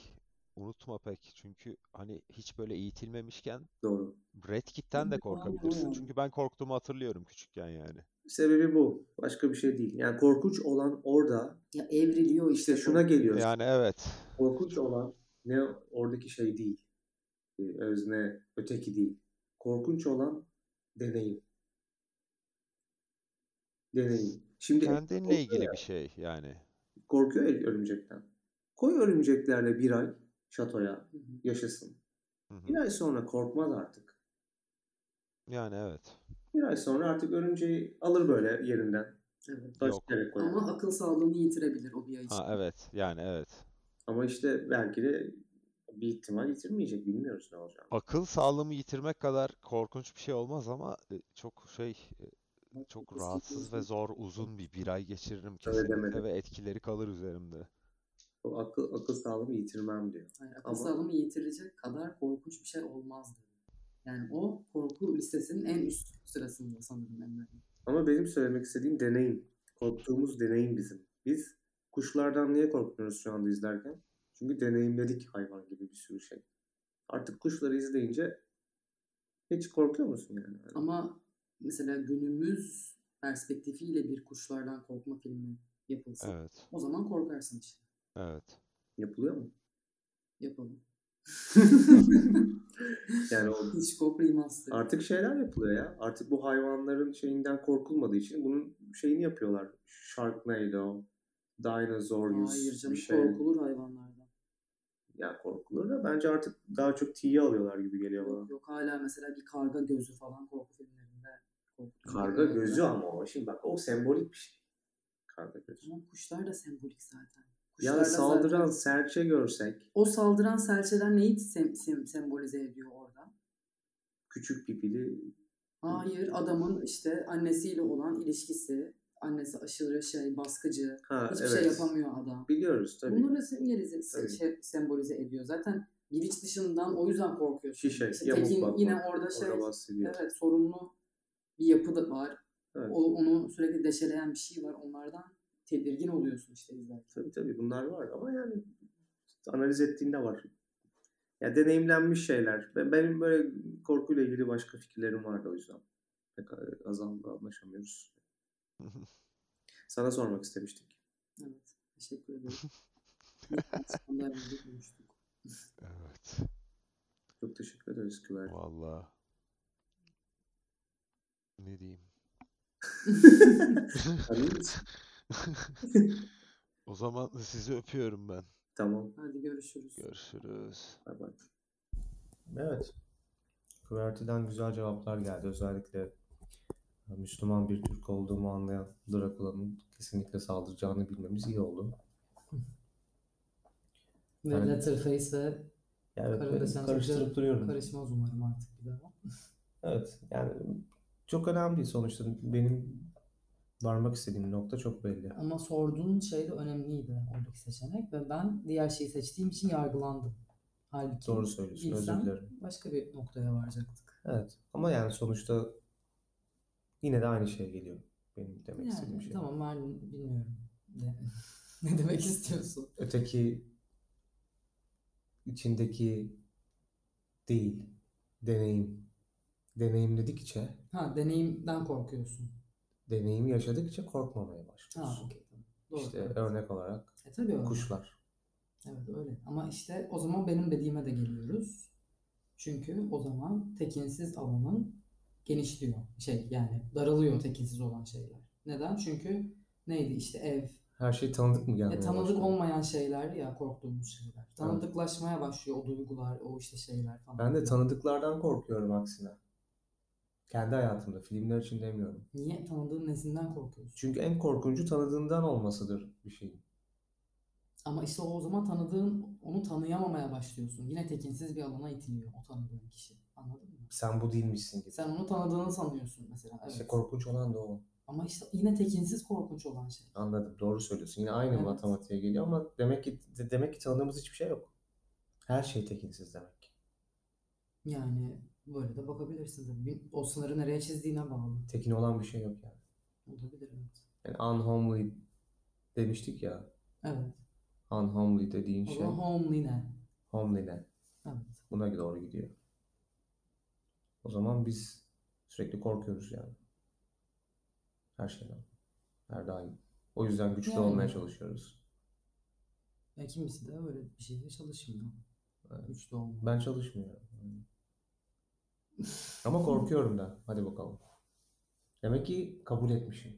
unutma pek. Çünkü hani hiç böyle eğitilmemişken Doğru. Red Kit'ten de korkabilirsin. Çünkü ben korktuğumu hatırlıyorum küçükken yani. Sebebi bu. Başka bir şey değil. Yani korkunç olan orada Ya evriliyor işte. şuna geliyoruz. Yani evet. Korkunç olan ne oradaki şey değil. Ee, Özne, öteki değil. Korkunç olan deneyim. Deneyim. Şimdi Kendinle ilgili ya, bir şey yani. Korkuyor ya örümcekten. Koy örümceklerle bir ay şatoya yaşasın. Hı hı. Bir ay sonra korkmaz artık. Yani evet. Bir ay sonra artık örümceği alır böyle yerinden. Evet. Yok. koyar. Ama akıl sağlığını yitirebilir o bir ay için. Ha evet. Yani evet. Ama işte belki de bir ihtimal yitirmeyecek. Bilmiyoruz ne olacak. Akıl sağlığımı yitirmek kadar korkunç bir şey olmaz ama e, çok şey e, çok rahatsız ve zor uzun bir bir ay geçiririm kesinlikle ve etkileri kalır üzerimde. O akıl, akıl sağlığımı yitirmem diyor. Hayır, akıl Ama- sağlığını yitirecek kadar korkunç bir şey olmazdı. Yani o korku listesinin en üst sırasında sanırım Emre. Ama benim söylemek istediğim deneyim. Korktuğumuz deneyim bizim. Biz kuşlardan niye korkmuyoruz şu anda izlerken? Çünkü deneyimledik hayvan gibi bir sürü şey. Artık kuşları izleyince hiç korkuyor musun yani? Ama mesela günümüz perspektifiyle bir kuşlardan korkma filmi yapılsa Evet. o zaman korkarsın işte. Evet. Yapılıyor mu? Yapalım. [laughs] yani o Hitchcock remaster. artık şeyler yapılıyor ya. Artık bu hayvanların şeyinden korkulmadığı için bunun şeyini yapıyorlar. Sharknado, Dinosaurus Hayır canım bir şey. korkulur hayvanlardan. Ya korkulur da bence artık daha çok T'ye alıyorlar gibi geliyor bana. Yok, yok hala mesela bir karga gözü falan korku filmlerinde korkutuyor. Karga gözü ama o. Şimdi bak o sembolik bir şey. Karga gözü. Ama kuşlar da sembolik zaten. Ya saldıran zaten- serçe görsek o saldıran serçeler neyi sem- sem- sembolize ediyor orada? küçük pipili Hayır adamın işte annesiyle olan ilişkisi. Annesi aşırı şey baskıcı. ha Hiçbir evet. şey yapamıyor adam. Biliyoruz tabii. Bunları Tabii. şey, sembolize ediyor. Zaten biliç dışından o yüzden korkuyorsun. Şişe, İşte yamuk Tekin bakmak. yine orada şey Orada evet sorunlu bir yapı da var. Evet. O, onu sürekli deşeleyen bir şey var. Onlardan tedirgin oluyorsun işte izlerken. Tabii tabii bunlar var ama yani analiz ettiğinde var. Ya deneyimlenmiş şeyler. Ben, benim böyle korkuyla ilgili başka fikirlerim vardı o yüzden. Pek azaldı anlaşamıyoruz. [laughs] Sana sormak istemiştik. Evet. Teşekkür ederim. Evet. Çok teşekkür ederiz Küver. Vallahi. Ne diyeyim? [laughs] [laughs] O zaman sizi öpüyorum ben. Tamam. Hadi görüşürüz. Görüşürüz. Bay bay. Evet. Kıverti'den güzel cevaplar geldi. Özellikle Müslüman bir Türk olduğumu anlayan Drakula'nın kesinlikle saldıracağını bilmemiz iyi oldu. Ve Evet. Letterface ve Yani evet, karıştırıp duruyorum. karışmaz umarım artık bir daha. Evet. Yani çok önemli değil sonuçta. Benim varmak istediğim nokta çok belli. Ama sorduğun şey de önemliydi oradaki seçenek ve ben diğer şeyi seçtiğim için yargılandım. Halbuki Doğru söylüyorsun. Özür dilerim. başka bir noktaya varacaktık. Evet. Ama yani sonuçta yine de aynı şey geliyor. Benim demek istediğim Yani şey. tamam Merlin bilmiyorum. Ne, [laughs] ne demek istiyorsun? Öteki içindeki değil, deneyim. Deneyimledikçe, Ha deneyimden korkuyorsun. Deneyimi yaşadıkça korkmamaya Ha başlıyorsun. okey tamam. Doğru. İşte evet. örnek olarak E tabii öyle. kuşlar. Evet öyle. Ama işte o zaman benim dediğime de geliyoruz. Çünkü o zaman tekinsiz alanın genişliyor. Şey yani daralıyor tekinsiz olan şeyler. Neden? Çünkü neydi işte ev. Her şey tanıdık mı gelmeye E, tanıdık başlıyor? olmayan şeyler ya korktuğumuz şeyler. Tanıdıklaşmaya başlıyor o duygular, o işte şeyler falan. Ben de tanıdıklardan korkuyorum aksine. Kendi hayatımda, filmler için demiyorum. Niye tanıdığın nesinden korkuyorsun? Çünkü en korkuncu tanıdığından olmasıdır bir şeyin. Ama işte o zaman tanıdığın, onu tanıyamamaya başlıyorsun. Yine tekinsiz bir alana itiliyor o tanıdığın kişi. Anladın mı? Sen bu değilmişsin gibi. Sen onu tanıdığını sanıyorsun mesela. Evet. İşte korkunç olan da o. Ama işte yine tekinsiz korkunç olan şey. Anladım. Doğru söylüyorsun. Yine aynı Evet. matematiğe geliyor ama demek ki de- demek ki tanıdığımız hiçbir şey yok. Her şey tekinsiz demek ki. Yani böyle de bakabilirsin tabii. O sınırı nereye çizdiğine bağlı. Tekin olan bir şey yok yani. Olabilir evet. Yani unhomely demiştik ya. Evet. Unhomely dediğin O şey zaman homely ne? homely ne? Evet. Buna doğru gidiyor. O zaman biz sürekli korkuyoruz yani. Her şeyden. Her daim. O yüzden güçlü Yani. olmaya çalışıyoruz. Ya kimisi de öyle bir şeyde çalışmıyor. Evet. Güçlü olmak. Ben çalışmıyorum. Ama korkuyorum da. Hadi bakalım. Demek ki kabul etmişim.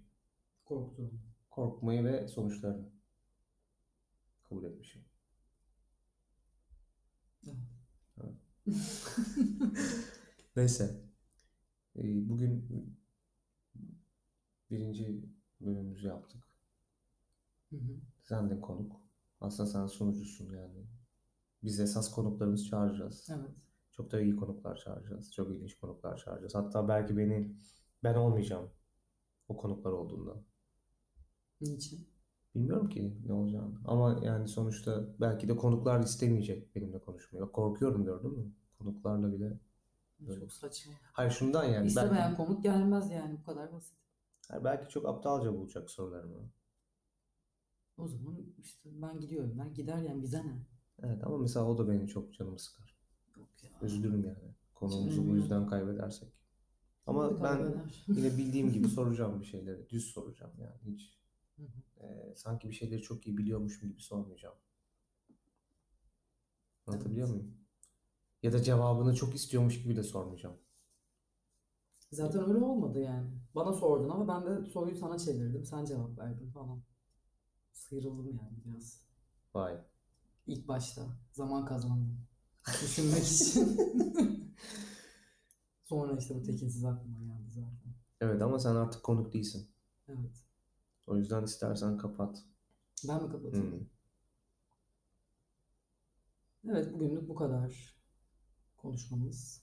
Korktuğum. Korkmayı ve sonuçlarını kabul etmişim. Evet. Neyse. Ee, Bugün birinci bölümümüzü yaptık. Hı hı. Sen de konuk. Aslında sen sunucusun yani. Biz esas konuklarımızı çağıracağız. Evet. Çok da iyi konuklar çağıracağız. Çok ilginç konuklar çağıracağız. Hatta belki beni ben olmayacağım o konuklar olduğunda. Niçin? Bilmiyorum ki ne olacağını. Ama yani sonuçta belki de konuklar istemeyecek benimle konuşmayı. Korkuyorum gördün mü? Konuklarla bile. Böyle. Çok saçma. Hayır şundan yani. İstemeyen belki, konuk gelmez yani bu kadar basit. hayır, belki çok aptalca bulacak sorularımı. O zaman işte ben gidiyorum. Ben gider yani bize ne? Evet ama mesela o da benim çok canımı sıkar. Üzülürüm yani. Konuğumuzu bu yüzden kaybedersek. Ama ben kaybeder. yine bildiğim gibi [laughs] soracağım bir şeyleri. Düz soracağım yani. Hiç Hı hı. e, sanki bir şeyleri çok iyi biliyormuşum gibi sormayacağım. Anlatabiliyor Evet. muyum? Ya da cevabını çok istiyormuş gibi de sormayacağım. Zaten öyle olmadı yani. Bana sordun ama ben de soruyu sana çevirdim. Sen cevap verdin falan. Sıyrıldım yani biraz. Vay. İlk başta. Zaman kazandım. Düşünmek için. [laughs] Sonra işte bu tekinsiz aklıma geldi zaten. Evet ama sen artık konuk değilsin. Evet. O yüzden istersen kapat. Ben mi kapatayım? Hmm. Evet bugünlük bu kadar konuşmamız.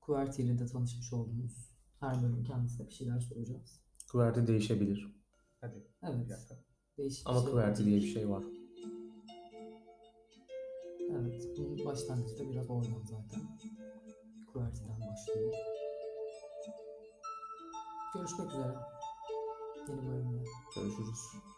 QWERTY ile de tanışmış oldunuz. Her bölüm kendisine bir şeyler soracağız. Kıverti değişebilir. Hadi. Evet. Bir dakika. Değişik Ama şeyler kıverti diye bir şey var. Evet. Bunun başlangıcı da biraz oradan zaten. QWERTY'den başlıyor. Görüşmek üzere. Yeni bölümde. Görüşürüz.